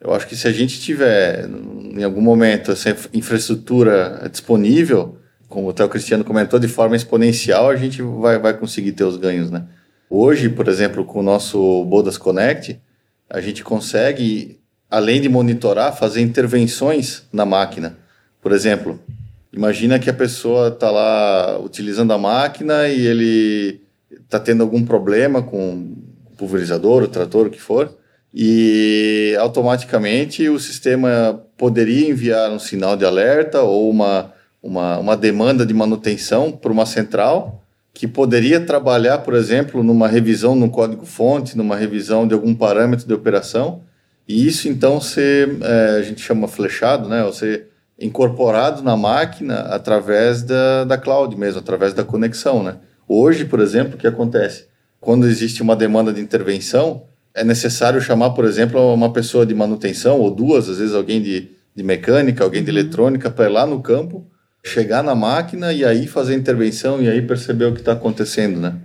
Eu acho que se a gente tiver, em algum momento, essa infraestrutura disponível, como o Cristiano comentou, de forma exponencial, a gente vai, vai conseguir ter os ganhos, né? Hoje, por exemplo, com o nosso Bodas Connect, a gente consegue, além de monitorar, fazer intervenções na máquina. Por exemplo, imagina que a pessoa está lá utilizando a máquina e ele está tendo algum problema com o pulverizador, o trator, o que for, e automaticamente o sistema poderia enviar um sinal de alerta ou uma, uma, uma demanda de manutenção para uma central que poderia trabalhar, por exemplo, numa revisão no código-fonte, numa revisão de algum parâmetro de operação E isso então ser, é, a gente chama flechado, né? Ou ser incorporado na máquina através da, da cloud mesmo, através da conexão, né? Hoje, por exemplo, o que acontece? Quando existe uma demanda de intervenção, é necessário chamar, por exemplo, uma pessoa de manutenção, ou duas, às vezes alguém de, de mecânica, alguém de uhum. eletrônica, para ir lá no campo, chegar na máquina e aí fazer a intervenção e aí perceber o que está acontecendo, né?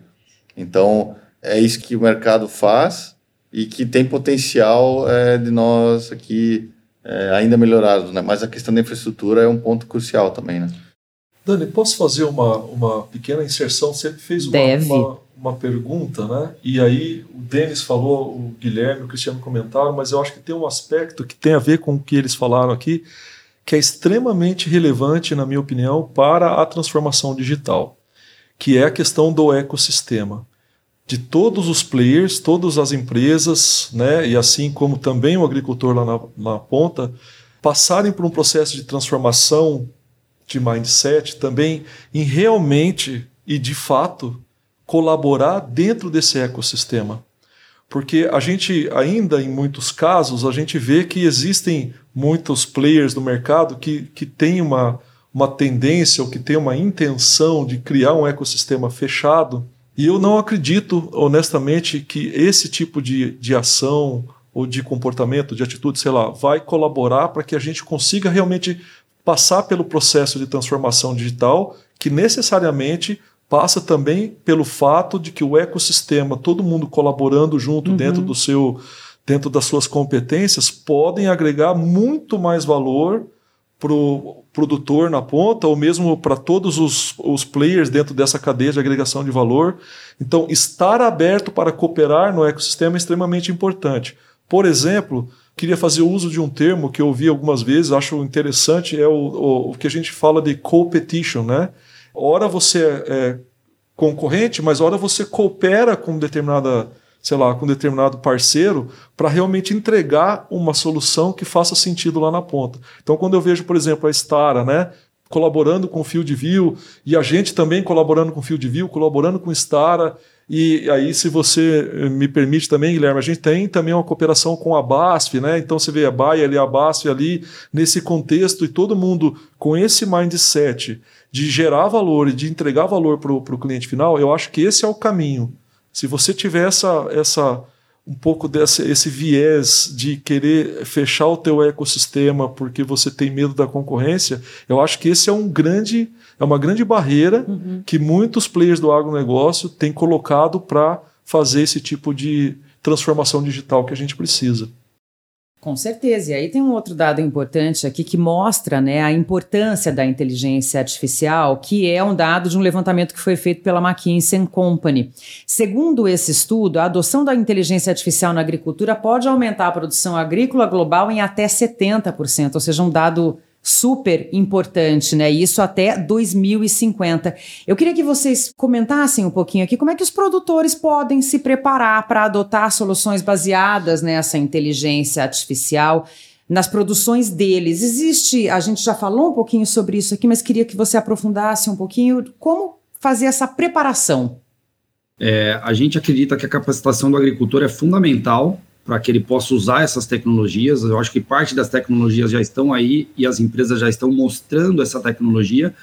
Então, é isso que o mercado faz e que tem potencial é, de nós aqui é, ainda melhorados, né? Mas a questão da infraestrutura é um ponto crucial também, né? Dani, posso fazer uma, uma pequena inserção? Você fez uma, uma, uma, pergunta, né? E aí o Denis falou, o Guilherme, o Cristiano comentaram, mas eu acho que tem um aspecto que tem a ver com o que eles falaram aqui, que é extremamente relevante, na minha opinião, para a transformação digital, que é a questão do ecossistema. De todos os players, todas as empresas, né, e assim como também o agricultor lá na, na ponta, passarem por um processo de transformação de mindset também em realmente e de fato colaborar dentro desse ecossistema. Porque a gente ainda em muitos casos a gente vê que existem muitos players no mercado que, que têm uma, uma tendência ou que têm uma intenção de criar um ecossistema fechado. E eu não acredito, honestamente, que esse tipo de, de ação ou de comportamento, de atitude, sei lá, vai colaborar para que a gente consiga realmente passar pelo processo de transformação digital, que necessariamente passa também pelo fato de que o ecossistema, todo mundo colaborando junto uhum. dentro do seu dentro das suas competências, podem agregar muito mais valor para o produtor na ponta, ou mesmo para todos os, os players dentro dessa cadeia de agregação de valor. Então, estar aberto para cooperar no ecossistema é extremamente importante. Por exemplo, queria fazer uso de um termo que eu ouvi algumas vezes, acho interessante, é o, o, o que a gente fala de competition, né? Ora você é, concorrente, mas ora você coopera com determinada, sei lá, com determinado parceiro para realmente entregar uma solução que faça sentido lá na ponta. Então, quando eu vejo, por exemplo, a Stara, né, colaborando com o Field View e a gente também colaborando com o Field View, colaborando com o Stara, e aí, se você eh, me permite também, Guilherme, a gente tem também uma cooperação com a BASF, né? Então você vê a Baia ali, a BASF ali, nesse contexto, e todo mundo com esse mindset de gerar valor e de entregar valor para o cliente final, eu acho que esse é o caminho. Se você tiver essa, essa um pouco desse esse viés de querer fechar o teu ecossistema porque você tem medo da concorrência, eu acho que esse é um grande é uma grande barreira uhum. que muitos players do agronegócio têm colocado para fazer esse tipo de transformação digital que a gente precisa. Com certeza. E aí tem um outro dado importante aqui que mostra né, a importância da inteligência artificial, que é um dado de um levantamento que foi feito pela McKinsey Company. Segundo esse estudo, a adoção da inteligência artificial na agricultura pode aumentar a produção agrícola global em até 70%, ou seja, um dado super importante, né? Isso até 2050. Eu queria que vocês comentassem um pouquinho aqui como é que os produtores podem se preparar para adotar soluções baseadas nessa inteligência artificial nas produções deles. Existe, a gente já falou um pouquinho sobre isso aqui, mas queria que você aprofundasse um pouquinho como fazer essa preparação. É, a gente acredita que a capacitação do agricultor é fundamental para que ele possa usar essas tecnologias. Eu acho que parte das tecnologias já estão aí e as empresas já estão mostrando essa tecnologia,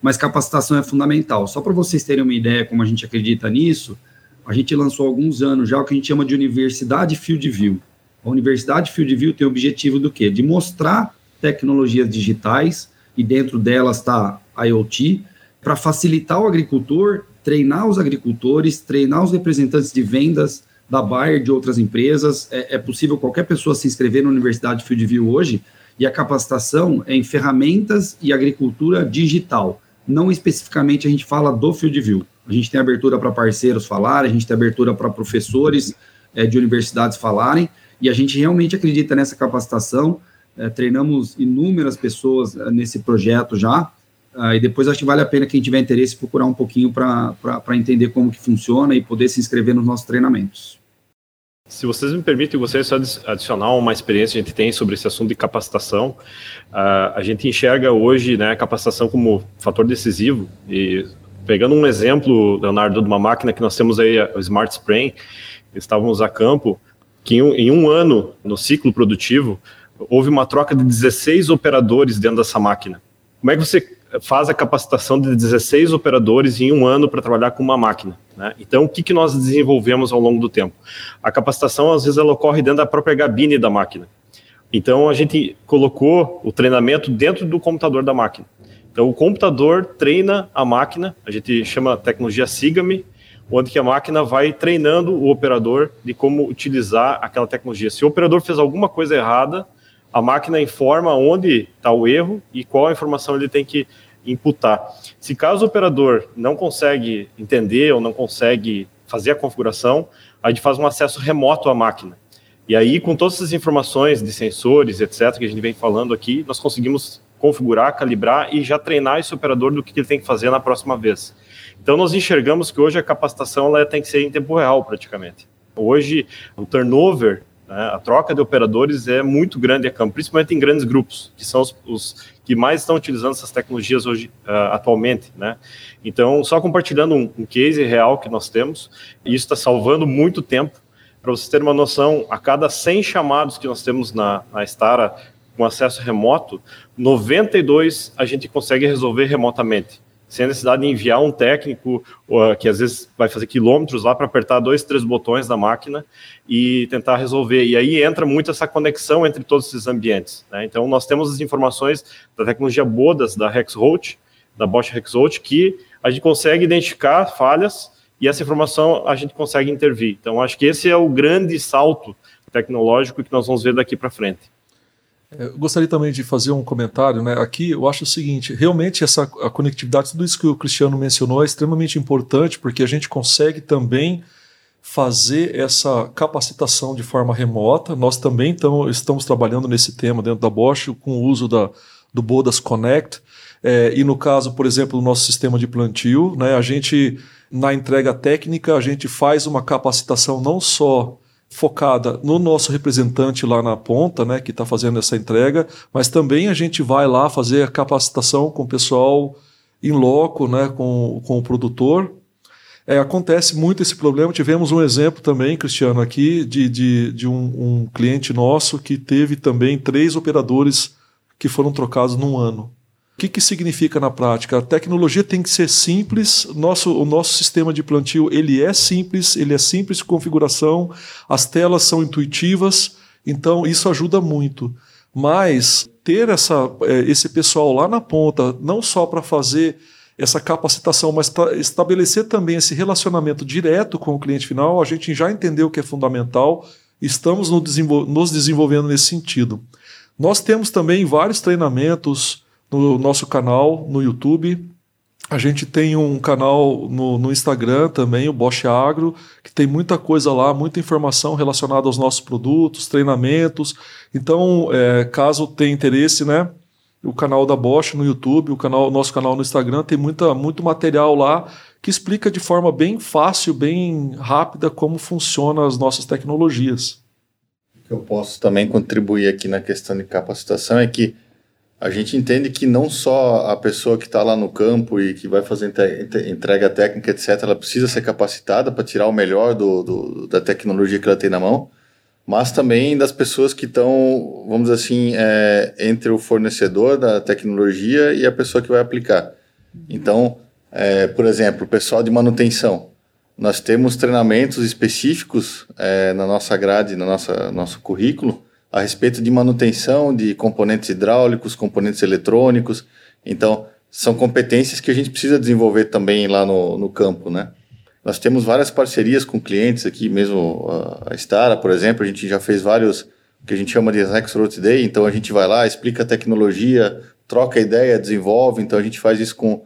mas capacitação é fundamental. Só para vocês terem uma ideia como a gente acredita nisso, a gente lançou há alguns anos já o que a gente chama de Universidade Field View. A Universidade Field View tem o objetivo do quê? De mostrar tecnologias digitais e dentro delas está IoT para facilitar o agricultor, treinar os agricultores, treinar os representantes de vendas, da Bayer, de outras empresas. É, é, possível qualquer pessoa se inscrever na Universidade Fieldview hoje e a capacitação é em ferramentas e agricultura digital. Não especificamente a gente fala do Fieldview. A gente tem abertura para parceiros falarem, a gente tem abertura para professores é, de universidades falarem, e a gente realmente acredita nessa capacitação. É, treinamos inúmeras pessoas é, nesse projeto já, Uh, e depois acho que vale a pena quem tiver interesse procurar um pouquinho para entender como que funciona e poder se inscrever nos nossos treinamentos. Se vocês me permitem, eu gostaria só de adicionar uma experiência que a gente tem sobre esse assunto de capacitação. Uh, a gente enxerga hoje né, a capacitação como fator decisivo. E pegando um exemplo, Leonardo, de uma máquina que nós temos aí, o Smart Spray, estávamos a campo, que em um, em um ano, no ciclo produtivo, houve uma troca de 16 operadores dentro dessa máquina. Como é que você faz a capacitação de 16 operadores em um ano para trabalhar com uma máquina? Né? Então, o que, que nós desenvolvemos ao longo do tempo? A capacitação, às vezes, ela ocorre dentro da própria gabine da máquina. Então, a gente colocou o treinamento dentro do computador da máquina. Então, o computador treina a máquina, a gente chama tecnologia Sigame, onde que a máquina vai treinando o operador de como utilizar aquela tecnologia. Se o operador fez alguma coisa errada, a máquina informa onde está o erro e qual a informação ele tem que imputar. Se caso o operador não consegue entender ou não consegue fazer a configuração, a gente faz um acesso remoto à máquina. E aí, com todas essas informações de sensores, etc., que a gente vem falando aqui, nós conseguimos configurar, calibrar e já treinar esse operador do que ele tem que fazer na próxima vez. Então, nós enxergamos que hoje a capacitação ela tem que ser em tempo real, praticamente. Hoje, o turnover né? A troca de operadores é muito grande a campo, principalmente em grandes grupos, que são os, os que mais estão utilizando essas tecnologias hoje, uh, atualmente. Né? Então, só compartilhando um, um case real que nós temos, e isso está salvando muito tempo. Para vocês terem uma noção, a cada 100 chamados que nós temos na, na Stara com acesso remoto, 92 a gente consegue resolver remotamente sem a necessidade de enviar um técnico uh, que às vezes vai fazer quilômetros lá para apertar dois, três botões da máquina e tentar resolver. E aí entra muito essa conexão entre todos esses ambientes. Né? Então, nós temos as informações da tecnologia BODAS, da Rexroth, da Bosch Rexroth, que a gente consegue identificar falhas e essa informação a gente consegue intervir. Então, acho que esse é o grande salto tecnológico que nós vamos ver daqui para frente. É, eu gostaria também de fazer um comentário, né? Aqui eu acho o seguinte: realmente essa a conectividade, tudo isso que o Cristiano mencionou é extremamente importante, porque a gente consegue também fazer essa capacitação de forma remota. Nós também tamo, estamos trabalhando nesse tema dentro da Bosch com o uso da, do Bodas Connect. É, e no caso, por exemplo, do nosso sistema de plantio, né, a gente, na entrega técnica, a gente faz uma capacitação não só focada no nosso representante lá na ponta, né, que está fazendo essa entrega, mas também a gente vai lá fazer a capacitação com o pessoal em loco, né, com, com o produtor. É, acontece muito esse problema. Tivemos um exemplo também, Cristiano, aqui, de, de, de um, um cliente nosso que teve também três operadores que foram trocados num ano. Que, que significa na prática? A tecnologia tem que ser simples. Nosso, o nosso sistema de plantio ele é simples, ele é simples de configuração, as telas são intuitivas, então isso ajuda muito. Mas ter essa, é, esse pessoal lá na ponta, não só para fazer essa capacitação, mas estabelecer também esse relacionamento direto com o cliente final, a gente já entendeu que é fundamental, estamos nos desenvolvendo nesse sentido. Nós temos também vários treinamentos no nosso canal no YouTube. A gente tem um canal no, no, Instagram também, o Bosch Agro, que tem muita coisa lá, muita informação relacionada aos nossos produtos, treinamentos. Então, é, caso tenha interesse, né? O canal da Bosch no YouTube, o canal, nosso canal no Instagram tem muita, muito material lá que explica de forma bem fácil, bem rápida como funcionam as nossas tecnologias. O que eu posso também contribuir aqui na questão de capacitação é que a gente entende que não só a pessoa que está lá no campo e que vai fazer entrega técnica, etc., ela precisa ser capacitada para tirar o melhor do, do, da tecnologia que ela tem na mão, mas também das pessoas que estão, vamos dizer assim, é, entre o fornecedor da tecnologia e a pessoa que vai aplicar. Então, é, por exemplo, o pessoal de manutenção. Nós temos treinamentos específicos é, na nossa grade, no nossa, nosso currículo, a respeito de manutenção de componentes hidráulicos, componentes eletrônicos. Então, são competências que a gente precisa desenvolver também lá no, no campo, né? Nós temos várias parcerias com clientes aqui, mesmo a Stara, por exemplo, a gente já fez vários que a gente chama de Rex Road Day, então a gente vai lá, explica a tecnologia, troca ideia, desenvolve, então a gente faz isso com,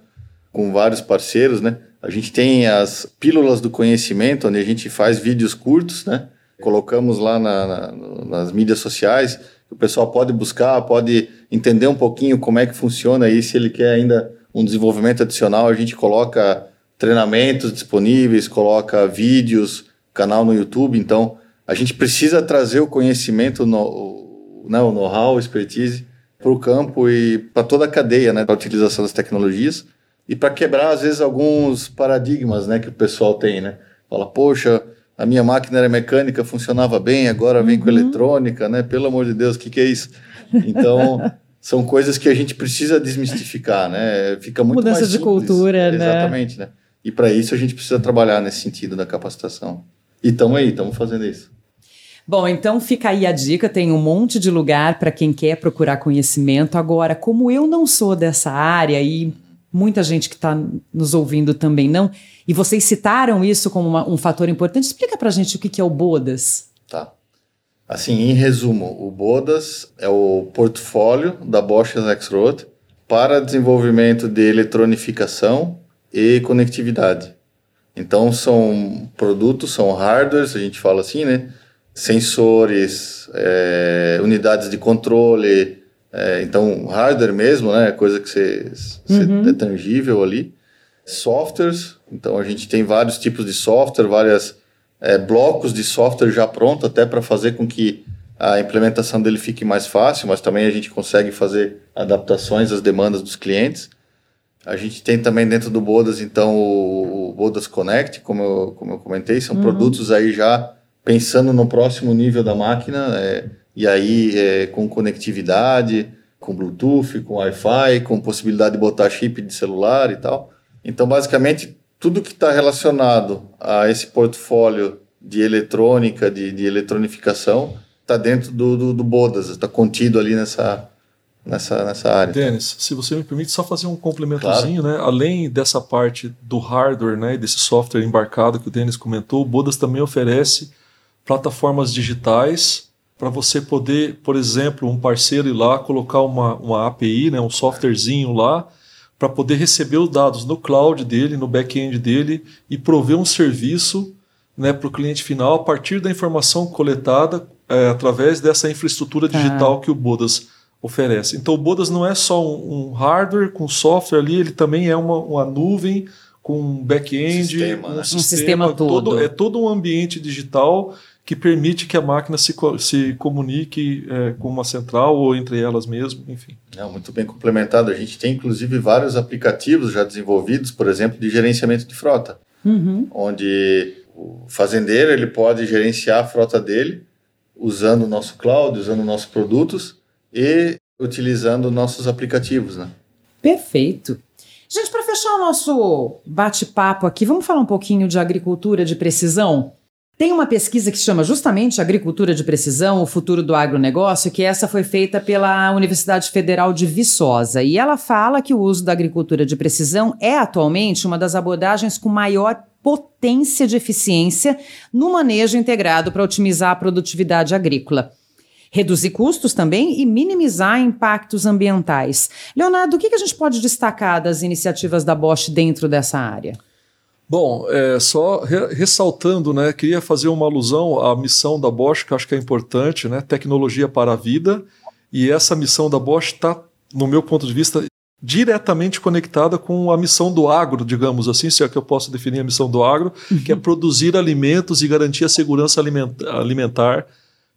com vários parceiros, né? A gente tem as pílulas do conhecimento, onde a gente faz vídeos curtos, né? Colocamos lá na, na, nas mídias sociais, o pessoal pode buscar, pode entender um pouquinho como é que funciona aí, se ele quer ainda um desenvolvimento adicional, a gente coloca treinamentos disponíveis, coloca vídeos, canal no YouTube, então a gente precisa trazer o conhecimento, no, né, o know-how, expertise para o campo e para toda a cadeia, né, para a utilização das tecnologias e para quebrar às vezes alguns paradigmas, né, que o pessoal tem, né? Fala, poxa, a minha máquina era mecânica, funcionava bem, agora vem uhum. com eletrônica, né? Pelo amor de Deus, o que, que é isso? Então, são coisas que a gente precisa desmistificar, né? Fica muito Mudança mais de cultura, né? Exatamente, né? E para isso a gente precisa trabalhar nesse sentido da capacitação. E estamos aí, estamos fazendo isso. Bom, então fica aí a dica, tem um monte de lugar para quem quer procurar conhecimento. Agora, como eu não sou dessa área e muita gente que está nos ouvindo também não, e vocês citaram isso como uma, um fator importante, explica para a gente o que, que é o BODAS. Tá. Assim, em resumo, o BODAS é o portfólio da Bosch Rexroth para desenvolvimento de eletronificação e conectividade. Então, são produtos, são hardwares, a gente fala assim, né? Sensores, é, unidades de controle, é, então hardware mesmo, né? Coisa que você, uhum. é tangível ali. Softwares, então a gente tem vários tipos de software, vários é, blocos de software já pronto, até para fazer com que a implementação dele fique mais fácil, mas também a gente consegue fazer adaptações às demandas dos clientes. A gente tem também dentro do Bodas, então, o, o Bodas Connect, como eu, como eu comentei, são uhum. produtos aí já pensando no próximo nível da máquina, é, e aí é, com conectividade, com Bluetooth, com Wi-Fi, com possibilidade de botar chip de celular e tal. Então, basicamente, tudo que está relacionado a esse portfólio de eletrônica, de, de eletronificação, está dentro do, do, do Bodas, está contido ali nessa, nessa, nessa área. Denis, se você me permite só fazer um complementozinho, claro. né? Além dessa parte do hardware, né, desse software embarcado que o Denis comentou, o Bodas também oferece plataformas digitais para você poder, por exemplo, um parceiro ir lá colocar uma, uma API, né, um softwarezinho lá, para poder receber os dados no cloud dele, no back-end dele e prover um serviço né, para o cliente final a partir da informação coletada é, através dessa infraestrutura digital ah. que o Bodas oferece. Então o Bodas não é só um, um hardware com software ali, ele também é uma, uma nuvem com um back-end, sistema, um, né? sistema, um sistema todo. todo. É todo um ambiente digital que permite que a máquina se, se comunique é, com uma central ou entre elas mesmo, enfim. É, muito bem complementado. A gente tem inclusive vários aplicativos já desenvolvidos, por exemplo, de gerenciamento de frota, uhum. onde o fazendeiro ele pode gerenciar a frota dele usando o nosso cloud, usando nossos produtos e utilizando nossos aplicativos, né? Perfeito. Gente, para fechar o nosso bate-papo aqui, vamos falar um pouquinho de agricultura de precisão? Tem uma pesquisa que se chama justamente Agricultura de Precisão, o futuro do agronegócio, que essa foi feita pela Universidade Federal de Viçosa. E ela fala que o uso da agricultura de precisão é atualmente uma das abordagens com maior potência de eficiência no manejo integrado para otimizar a produtividade agrícola. Reduzir custos também e minimizar impactos ambientais. Leonardo, o que a gente pode destacar das iniciativas da Bosch dentro dessa área? Bom, é, só re ressaltando, né, queria fazer uma alusão à missão da Bosch, que acho que é importante, né, tecnologia para a vida, e essa missão da Bosch está, no meu ponto de vista, diretamente conectada com a missão do agro, digamos assim, se é que eu posso definir a missão do agro, uhum. que é produzir alimentos e garantir a segurança alimentar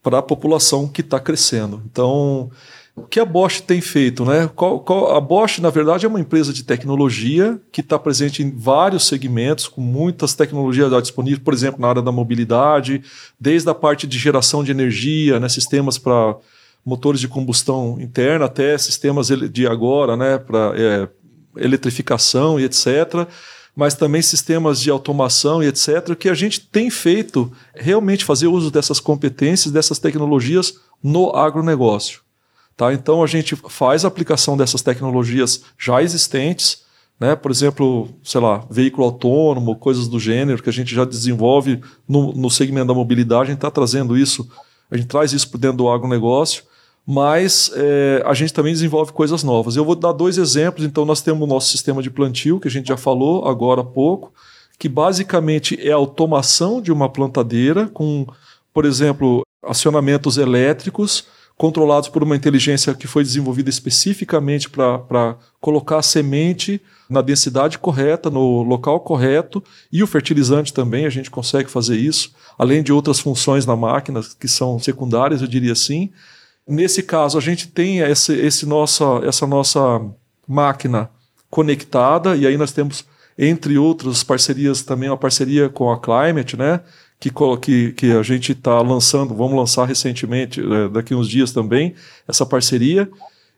para a população que está crescendo. Então, o que a Bosch tem feito, né? Qual, qual, a Bosch, na verdade, é uma empresa de tecnologia que está presente em vários segmentos, com muitas tecnologias disponíveis, por exemplo, na área da mobilidade, desde a parte de geração de energia, né? sistemas para motores de combustão interna, até sistemas de agora, né? para é, eletrificação e etc mas também sistemas de automação e etc., que a gente tem feito realmente fazer uso dessas competências, dessas tecnologias no agronegócio. Tá? Então a gente faz a aplicação dessas tecnologias já existentes, né? por exemplo, sei lá, veículo autônomo, coisas do gênero que a gente já desenvolve no, no segmento da mobilidade, a gente está trazendo isso, a gente traz isso para dentro do agronegócio, mas é, a gente também desenvolve coisas novas. Eu vou dar dois exemplos, então nós temos o nosso sistema de plantio, que a gente já falou agora há pouco, que basicamente é a automação de uma plantadeira com, por exemplo, acionamentos elétricos, controlados por uma inteligência que foi desenvolvida especificamente para colocar a semente na densidade correta, no local correto, e o fertilizante também, a gente consegue fazer isso, além de outras funções na máquina que são secundárias, eu diria assim. Nesse caso, a gente tem esse, esse nossa, essa nossa máquina conectada, e aí nós temos, entre outras parcerias, também uma parceria com a Climate, né? Que, que, que a gente está lançando, vamos lançar recentemente, é, daqui uns dias também, essa parceria.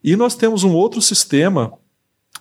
E nós temos um outro sistema,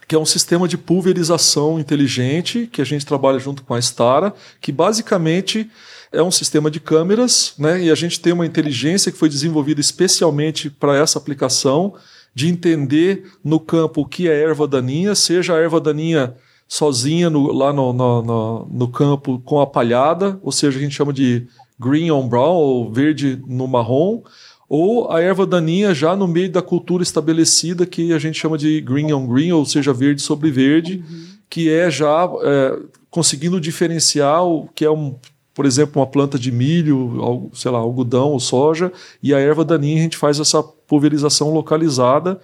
que é um sistema de pulverização inteligente, que a gente trabalha junto com a Stara, que basicamente é um sistema de câmeras, né, e a gente tem uma inteligência que foi desenvolvida especialmente para essa aplicação, de entender no campo o que é erva daninha, seja a erva daninha sozinha no, lá no, no, no, campo com a palhada, ou seja, a gente chama de green on brown, ou verde no marrom, ou a erva daninha já no meio da cultura estabelecida, que a gente chama de green on green, ou seja, verde sobre verde, uhum. que é já é, conseguindo diferenciar o que é um por exemplo, uma planta de milho, sei lá, algodão ou soja, e a erva daninha a gente faz essa pulverização localizada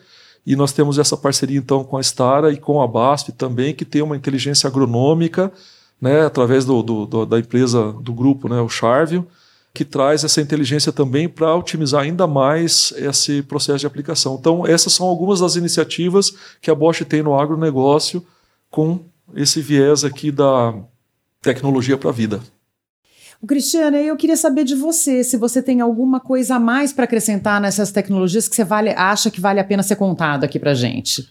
e nós temos essa parceria então com a Stara e com a BASF também, que tem uma inteligência agronômica, né, através do, do, do da empresa, do grupo, né, o Charvio, que traz essa inteligência também para otimizar ainda mais esse processo de aplicação. Então, essas são algumas das iniciativas que a Bosch tem no agronegócio com esse viés aqui da tecnologia para a vida. O Cristiano, eu queria saber de você, se você tem alguma coisa a mais para acrescentar nessas tecnologias que você vale, acha que vale a pena ser contado aqui para gente.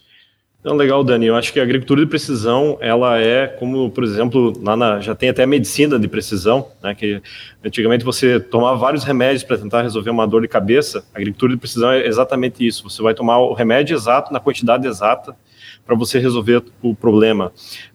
Então, legal, Dani. Eu acho que a agricultura de precisão, ela é como, por exemplo, lá na, já tem até a medicina de precisão, né, que antigamente você tomava vários remédios para tentar resolver uma dor de cabeça. A agricultura de precisão é exatamente isso. Você vai tomar o remédio exato, na quantidade exata, para você resolver o problema.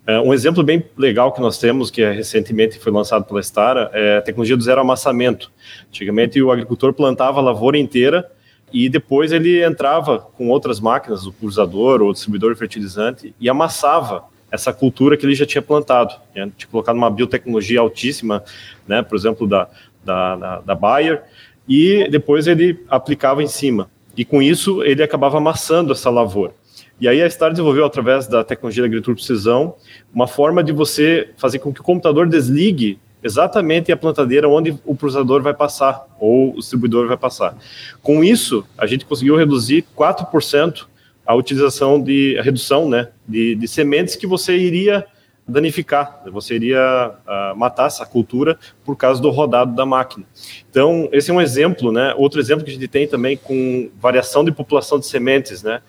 É, um exemplo bem legal que nós temos, que é, recentemente foi lançado pela Stara, é a tecnologia do zero amassamento. Antigamente o agricultor plantava a lavoura inteira e depois ele entrava com outras máquinas, o pulsador ou o distribuidor de fertilizante, e amassava essa cultura que ele já tinha plantado. Né? Tinha colocado uma biotecnologia altíssima, né, por exemplo, da, da, da, da Bayer, e depois ele aplicava em cima. E com isso ele acabava amassando essa lavoura. E aí a Star desenvolveu, através da tecnologia da agricultura precisão, uma forma de você fazer com que o computador desligue exatamente a plantadeira onde o processador vai passar, ou o distribuidor vai passar. Com isso, a gente conseguiu reduzir 4% a utilização de, a redução né, de, de sementes que você iria danificar, você iria uh, matar essa cultura por causa do rodado da máquina. Então, esse é um exemplo, né? Outro exemplo que a gente tem também com variação de população de sementes, né?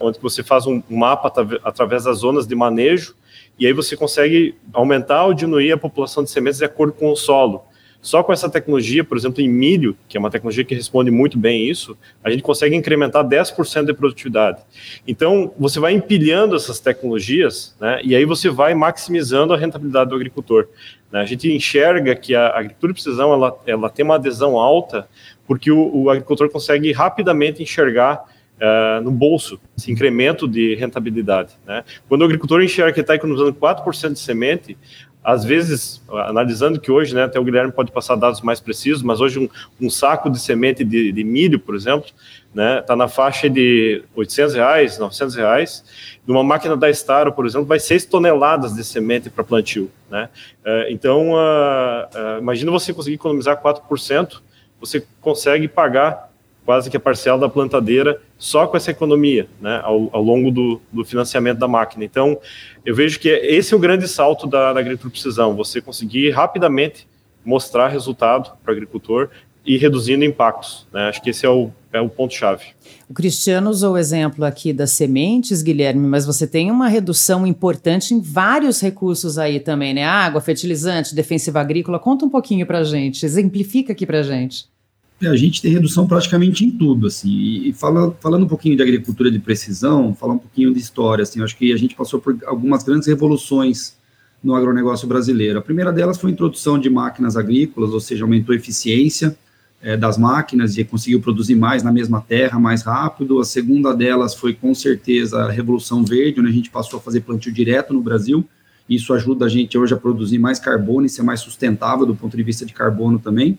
Onde você faz um mapa através das zonas de manejo, e aí você consegue aumentar ou diminuir a população de sementes de acordo com o solo. Só com essa tecnologia, por exemplo, em milho, que é uma tecnologia que responde muito bem isso, a gente consegue incrementar 10% de produtividade. Então, você vai empilhando essas tecnologias, né, e aí você vai maximizando a rentabilidade do agricultor. Né? A gente enxerga que a agricultura de precisão ela, ela tem uma adesão alta, porque o, o agricultor consegue rapidamente enxergar uh, no bolso, esse incremento de rentabilidade. Né? Quando o agricultor enxerga que está economizando 4% de semente, às vezes, analisando que hoje, né, até o Guilherme pode passar dados mais precisos, mas hoje um, um saco de semente de, de milho, por exemplo, está né, tá na faixa de 800 reais, 900 reais. Numa máquina da Staro, por exemplo, vai 6 toneladas de semente para plantio. Né? Uh, então, uh, uh, imagina você conseguir economizar 4%, você consegue pagar quase que a parcela da plantadeira só com essa economia, né, ao, ao longo do, do, financiamento da máquina. Então, eu vejo que esse é o grande salto da, da agricultura precisão, você conseguir rapidamente mostrar resultado para o agricultor e reduzindo impactos. Né? Acho que esse é o, é o ponto-chave. O Cristiano usou o exemplo aqui das sementes, Guilherme, mas você tem uma redução importante em vários recursos aí também, né? Água, fertilizante, defensiva agrícola. Conta um pouquinho para gente, exemplifica aqui para gente. É, a gente tem redução praticamente em tudo, assim, e, fala, falando um pouquinho de agricultura de precisão, falar um pouquinho de história, assim, acho que a gente passou por algumas grandes revoluções no agronegócio brasileiro. A primeira delas foi a introdução de máquinas agrícolas, ou seja, aumentou a eficiência é, das máquinas e conseguiu produzir mais na mesma terra, mais rápido. A segunda delas foi, com certeza, a Revolução Verde, onde a gente passou a fazer plantio direto no Brasil, isso ajuda a gente hoje a produzir mais carbono e ser mais sustentável do ponto de vista de carbono também.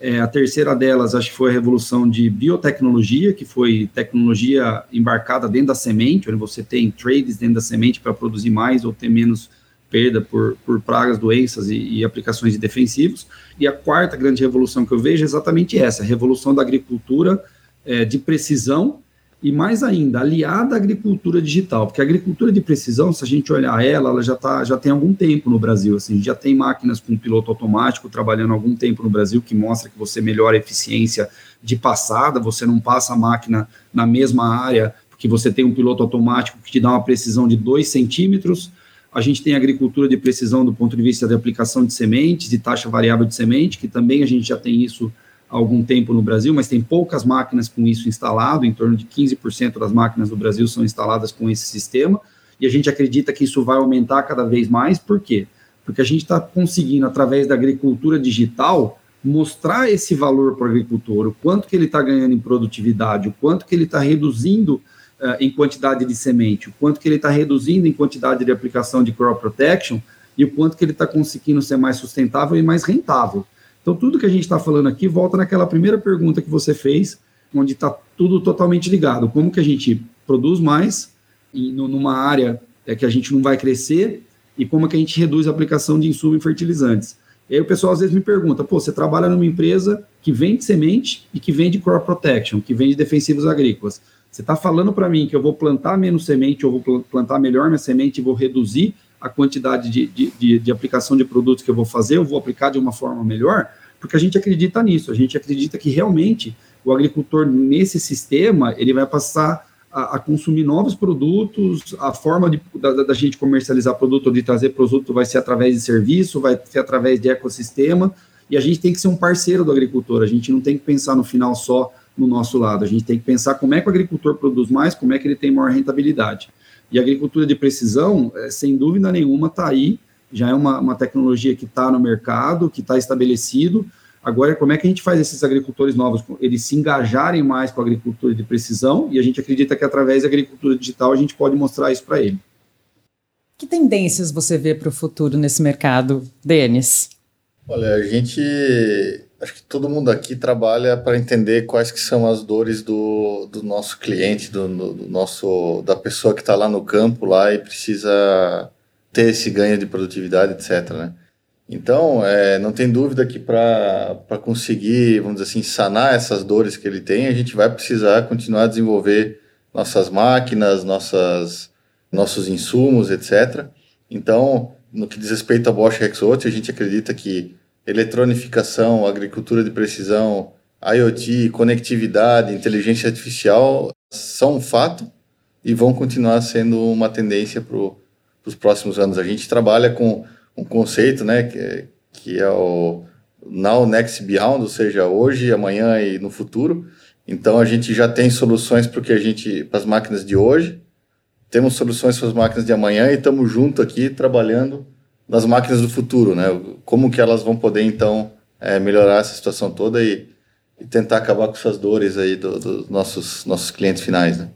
É, a terceira delas, acho que foi a revolução de biotecnologia, que foi tecnologia embarcada dentro da semente, onde você tem trades dentro da semente para produzir mais ou ter menos perda por, por pragas, doenças e, e, aplicações de defensivos. E a quarta grande revolução que eu vejo é exatamente essa, a revolução da agricultura é, de precisão, e mais ainda, aliada à agricultura digital, porque a agricultura de precisão, se a gente olhar ela, ela já, tá, já tem algum tempo no Brasil, assim, já tem máquinas com piloto automático trabalhando algum tempo no Brasil, que mostra que você melhora a eficiência de passada, você não passa a máquina na mesma área, porque você tem um piloto automático que te dá uma precisão de 2 centímetros, a gente tem agricultura de precisão do ponto de vista de aplicação de sementes, de taxa variável de semente, que também a gente já tem isso algum tempo no Brasil, mas tem poucas máquinas com isso instalado, em torno de 15% das máquinas do Brasil são instaladas com esse sistema, e a gente acredita que isso vai aumentar cada vez mais, por quê? Porque a gente está conseguindo, através da agricultura digital, mostrar esse valor para o agricultor, o quanto que ele está ganhando em produtividade, o quanto que ele está reduzindo uh, em quantidade de semente, o quanto que ele está reduzindo em quantidade de aplicação de crop protection, e o quanto que ele está conseguindo ser mais sustentável e mais rentável. Então, tudo que a gente está falando aqui volta naquela primeira pergunta que você fez, onde está tudo totalmente ligado. Como que a gente produz mais em, numa área é, que a gente não vai crescer e como que a gente reduz a aplicação de insumo e fertilizantes. E aí o pessoal às vezes me pergunta, pô, você trabalha numa empresa que vende semente e que vende crop protection, que vende defensivos agrícolas. Você está falando para mim que eu vou plantar menos semente, eu vou plantar melhor minha semente e vou reduzir a quantidade de, de, de, de, aplicação de produtos que eu vou fazer, eu vou aplicar de uma forma melhor, porque a gente acredita nisso, a gente acredita que realmente o agricultor nesse sistema ele vai passar a, a consumir novos produtos, a forma de, da, da, gente comercializar produto de trazer produto vai ser através de serviço, vai ser através de ecossistema, e a gente tem que ser um parceiro do agricultor, a gente não tem que pensar no final só no nosso lado, a gente tem que pensar como é que o agricultor produz mais, como é que ele tem maior rentabilidade. E a agricultura de precisão, é, sem dúvida nenhuma, está aí, já é uma, uma tecnologia que está no mercado, que está estabelecido. Agora, como é que a gente faz esses agricultores novos, eles se engajarem mais com a agricultura de precisão, e a gente acredita que através da agricultura digital a gente pode mostrar isso para ele. Que tendências você vê para o futuro nesse mercado, Denis? Olha, a gente acho que todo mundo aqui trabalha para entender quais que são as dores do, do nosso cliente, do, do nosso da pessoa que está lá no campo lá e precisa ter esse ganho de produtividade, etc. Né? Então, é, não tem dúvida que para conseguir, vamos dizer assim, sanar essas dores que ele tem, a gente vai precisar continuar a desenvolver nossas máquinas, nossas, nossos insumos, etc. Então, no que diz respeito à Bosch Rexroth, a gente acredita que eletronificação, agricultura de precisão, IoT, conectividade, inteligência artificial são um fato e vão continuar sendo uma tendência para os próximos anos. A gente trabalha com um conceito, né, que, que é o Now, Next, Beyond, ou seja, hoje, amanhã e no futuro. Então a gente já tem soluções para as máquinas de hoje, temos soluções para as máquinas de amanhã e estamos junto aqui trabalhando das máquinas do futuro, né? Como que elas vão poder, então, é, melhorar essa situação toda e, e, tentar acabar com essas dores aí dos do nossos, nossos clientes finais, né?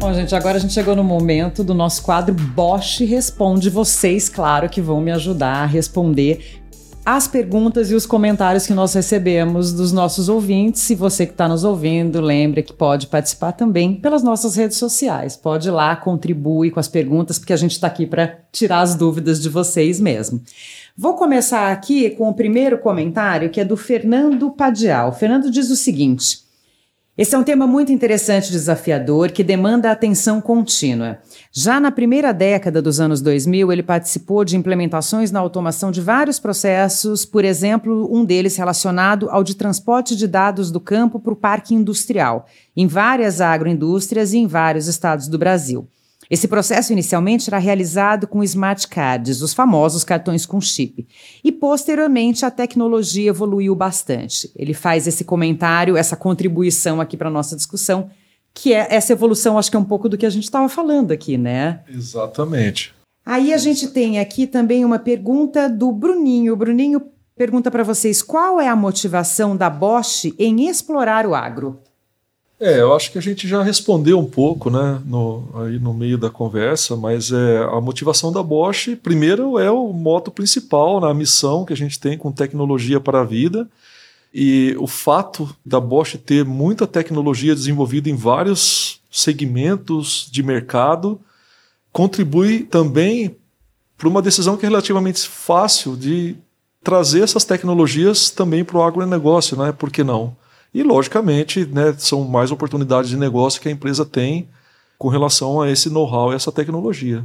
Bom, gente, agora a gente chegou no momento do nosso quadro Bosch Responde. Vocês, claro, que vão me ajudar a responder as perguntas e os comentários que nós recebemos dos nossos ouvintes. Se você que está nos ouvindo, lembre que pode participar também pelas nossas redes sociais. Pode ir lá, contribui com as perguntas, porque a gente está aqui para tirar as dúvidas de vocês mesmo. Vou começar aqui com o primeiro comentário, que é do Fernando Padial. O Fernando diz o seguinte. Esse é um tema muito interessante e desafiador que demanda atenção contínua. Já na primeira década dos anos 2000, ele participou de implementações na automação de vários processos, por exemplo, um deles relacionado ao de transporte de dados do campo para o parque industrial, em várias agroindústrias e em vários estados do Brasil. Esse processo inicialmente era realizado com smart cards, os famosos cartões com chip. E posteriormente a tecnologia evoluiu bastante. Ele faz esse comentário, essa contribuição aqui para a nossa discussão, que é essa evolução, acho que é um pouco do que a gente estava falando aqui, né? Exatamente. Aí a gente tem aqui também uma pergunta do Bruninho. O Bruninho pergunta para vocês qual é a motivação da Bosch em explorar o agro? É, eu acho que a gente já respondeu um pouco, né, no, aí no meio da conversa, mas é, a motivação da Bosch, primeiro, é o moto principal, na né, missão que a gente tem com tecnologia para a vida, e o fato da Bosch ter muita tecnologia desenvolvida em vários segmentos de mercado contribui também para uma decisão que é relativamente fácil de trazer essas tecnologias também para o agronegócio, né? Por que não? E, logicamente, né, são mais oportunidades de negócio que a empresa tem com relação a esse know-how e essa tecnologia.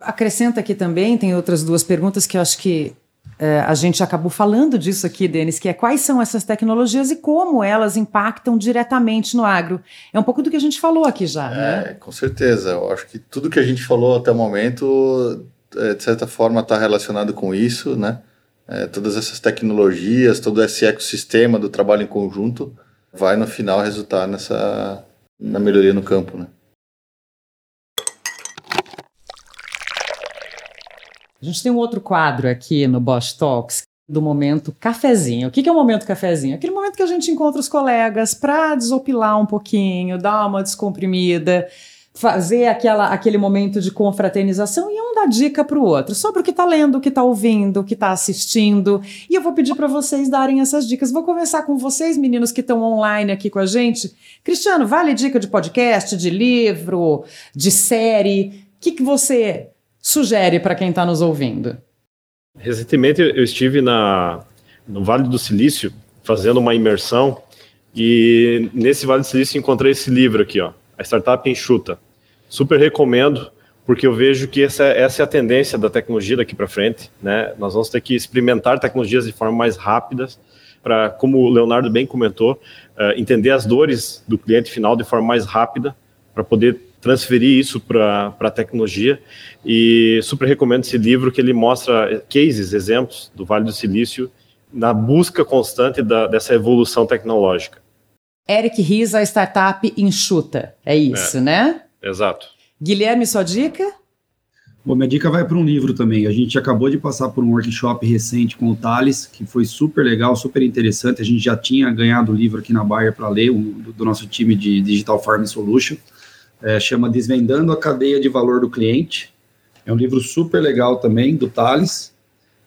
Acrescenta aqui também, tem outras duas perguntas que eu acho que é, a gente acabou falando disso aqui, Denis, que é quais são essas tecnologias e como elas impactam diretamente no agro. É um pouco do que a gente falou aqui já, é, né? Com certeza. Eu acho que tudo que a gente falou até o momento, é, de certa forma, está relacionado com isso, né? É, todas essas tecnologias, todo esse ecossistema do trabalho em conjunto vai no final resultar nessa na melhoria no campo, né? A gente tem um outro quadro aqui no Bosch Talks do momento cafezinho. O que é o momento cafezinho? Aquele momento que a gente encontra os colegas para desopilar um pouquinho, dar uma descomprimida, fazer aquela, aquele momento de confraternização e um dica para o outro sobre o que está lendo, o que está ouvindo, o que está assistindo. E eu vou pedir para vocês darem essas dicas. Vou começar com vocês, meninos que estão online aqui com a gente. Cristiano, vale dica de podcast, de livro, de série? O que, que você sugere para quem está nos ouvindo? Recentemente eu estive na, no Vale do Silício fazendo uma imersão e nesse Vale do Silício encontrei esse livro aqui, ó, a Startup Enxuta. Super recomendo porque eu vejo que essa, essa é a tendência da tecnologia daqui para frente, né? Nós vamos ter que experimentar tecnologias de forma mais rápida para, como o Leonardo bem comentou, uh, entender as dores do cliente final de forma mais rápida para poder transferir isso para a tecnologia. E super recomendo esse livro que ele mostra cases, exemplos do Vale do Silício na busca constante da, dessa evolução tecnológica. Eric Ries, a startup enxuta. É isso, é, né? Exato. Guilherme, sua dica? Bom, minha dica vai para um livro também. A gente acabou de passar por um workshop recente com o Thales, que foi super legal, super interessante. A gente já tinha ganhado o livro aqui na Bayer para ler, um, do, do, nosso time de Digital Farming Solution é, chama Desvendando a Cadeia de Valor do Cliente. É um livro super legal também, do Thales.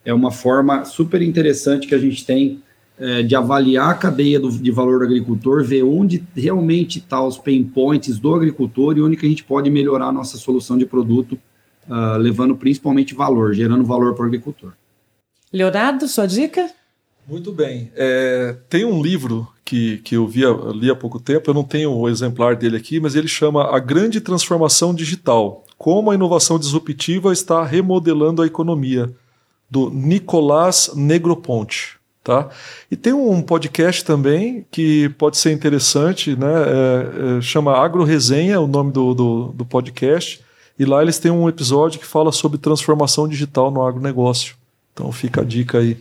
É uma forma super interessante que a gente tem é, de avaliar a cadeia do, de valor do agricultor, ver onde realmente estão tá os pain points do agricultor e onde que a gente pode melhorar a nossa solução de produto, uh, levando principalmente valor, gerando valor para o agricultor. Leonardo, sua dica? Muito bem. É, tem um livro que, que eu via, li há pouco tempo, eu não tenho o exemplar dele aqui, mas ele chama A Grande Transformação Digital: Como a Inovação Disruptiva está Remodelando a Economia, do Nicolás Negroponte. Tá? E tem um podcast também que pode ser interessante, né? É, é, chama Agro Resenha, o nome do, do, do podcast, e lá eles têm um episódio que fala sobre transformação digital no agronegócio. Então fica a dica aí.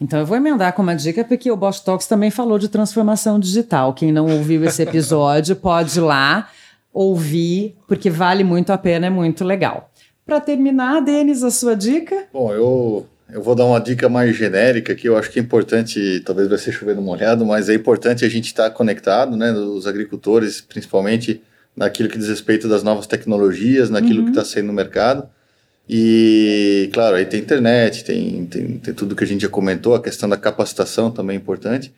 Então eu vou emendar com uma dica, porque o Bosch Talks também falou de transformação digital. Quem não ouviu esse episódio pode ir lá ouvir, porque vale muito a pena, é muito legal. Para terminar, Denis, a sua dica? Bom, eu, eu vou dar uma dica mais genérica que eu acho que é importante, talvez vai ser chovendo molhado, mas é importante a gente estar conectado, né, os agricultores, principalmente naquilo que diz respeito das novas tecnologias, naquilo uhum. que está saindo no mercado. E, claro, aí tem internet, tem, tem, tem, tudo que a gente já comentou, a questão da capacitação também é importante.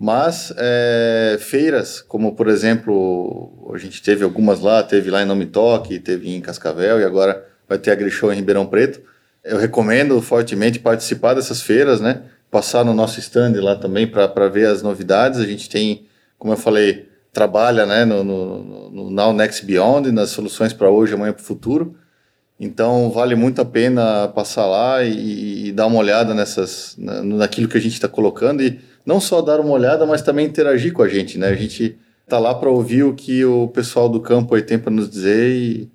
Mas é, feiras, como por exemplo, a gente teve algumas lá, teve lá em Nome Toque, teve em Cascavel e agora vai ter a Grishow em Ribeirão Preto. Eu recomendo fortemente participar dessas feiras, né? Passar no nosso stand lá também para ver as novidades. A gente tem, como eu falei, trabalha né, no, no, no Now Next Beyond, nas soluções para hoje, amanhã para o futuro. Então vale muito a pena passar lá e, e dar uma olhada nessas, na, naquilo que a gente está colocando e não só dar uma olhada, mas também interagir com a gente, né? A gente tá lá para ouvir o que o pessoal do campo aí tem para nos dizer e,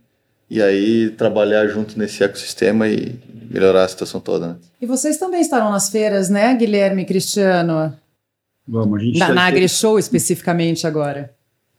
e aí trabalhar junto nesse ecossistema e melhorar a situação toda. Né? E vocês também estarão nas feiras, né, Guilherme e Cristiano? Vamos, a gente na, na AgriShow especificamente agora.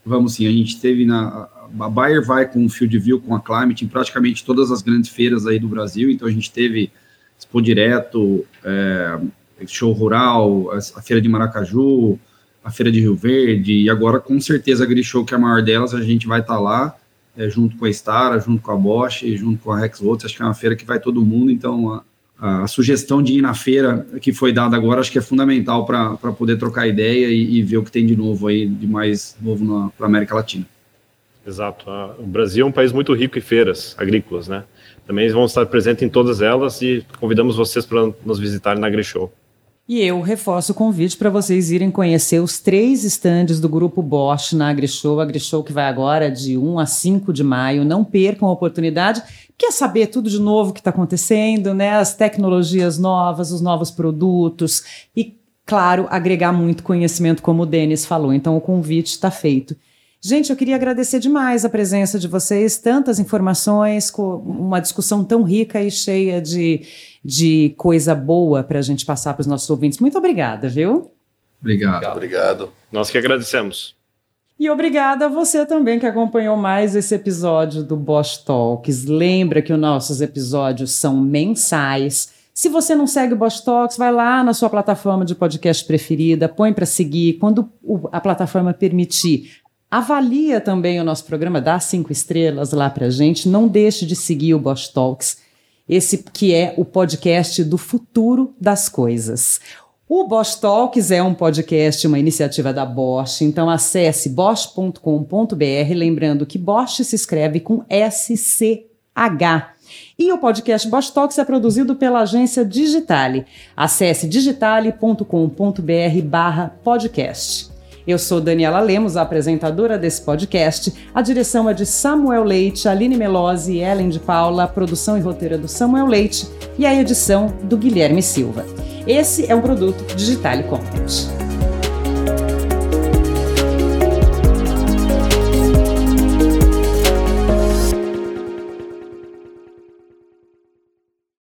Vamos sim, a gente teve na a Bayer vai com o Field View, com a Climate, em praticamente todas as grandes feiras aí do Brasil. Então a gente teve Expo Direto, é, Show Rural, a, a, Feira de Maracaju, a Feira de Rio Verde, e agora com certeza a Grishow, que é a maior delas, a gente vai estar tá lá, é, junto com a Stara, junto com a Bosch, junto com a Rexvolts, acho que é uma feira que vai todo mundo, então a, a, sugestão de ir na feira que foi dada agora, acho que é fundamental para poder trocar ideia e, e, ver o que tem de novo aí, de mais novo para a América Latina. Exato. O Brasil é um país muito rico em feiras agrícolas, né? Também vamos estar presentes em todas elas e convidamos vocês para nos visitarem na AgriShow. E eu reforço o convite para vocês irem conhecer os três estandes do Grupo Bosch na AgriShow. AgriShow que vai agora de 1 a 5 de maio. Não percam a oportunidade. Quer saber tudo de novo que está acontecendo, né? As tecnologias novas, os novos produtos e, claro, agregar muito conhecimento, como o Denis falou. Então, o convite está feito. Gente, eu queria agradecer demais a presença de vocês, tantas informações, uma discussão tão rica e cheia de, de coisa boa para a gente passar para os nossos ouvintes. Muito obrigada, viu? Obrigado. Obrigado. Nós que agradecemos. E obrigada a você também que acompanhou mais esse episódio do Bosch Talks. Lembra que os nossos episódios são mensais. Se você não segue o Bosch Talks, vai lá na sua plataforma de podcast preferida, põe para seguir. Quando a plataforma permitir, Avalia também o nosso programa, dá cinco estrelas lá para gente. Não deixe de seguir o Bosch Talks, esse que é o podcast do futuro das coisas. O Bosch Talks é um podcast, uma iniciativa da Bosch, então acesse bosch.com.br, lembrando que Bosch se escreve com SCH. E o podcast Bosch Talks é produzido pela agência Digitale. Acesse digitale.com.br barra podcast. Eu sou Daniela Lemos, a apresentadora desse podcast. A direção é de Samuel Leite, Aline Melosi e Ellen de Paula, produção e roteiro é do Samuel Leite e a edição do Guilherme Silva. Esse é um produto Digitale Content.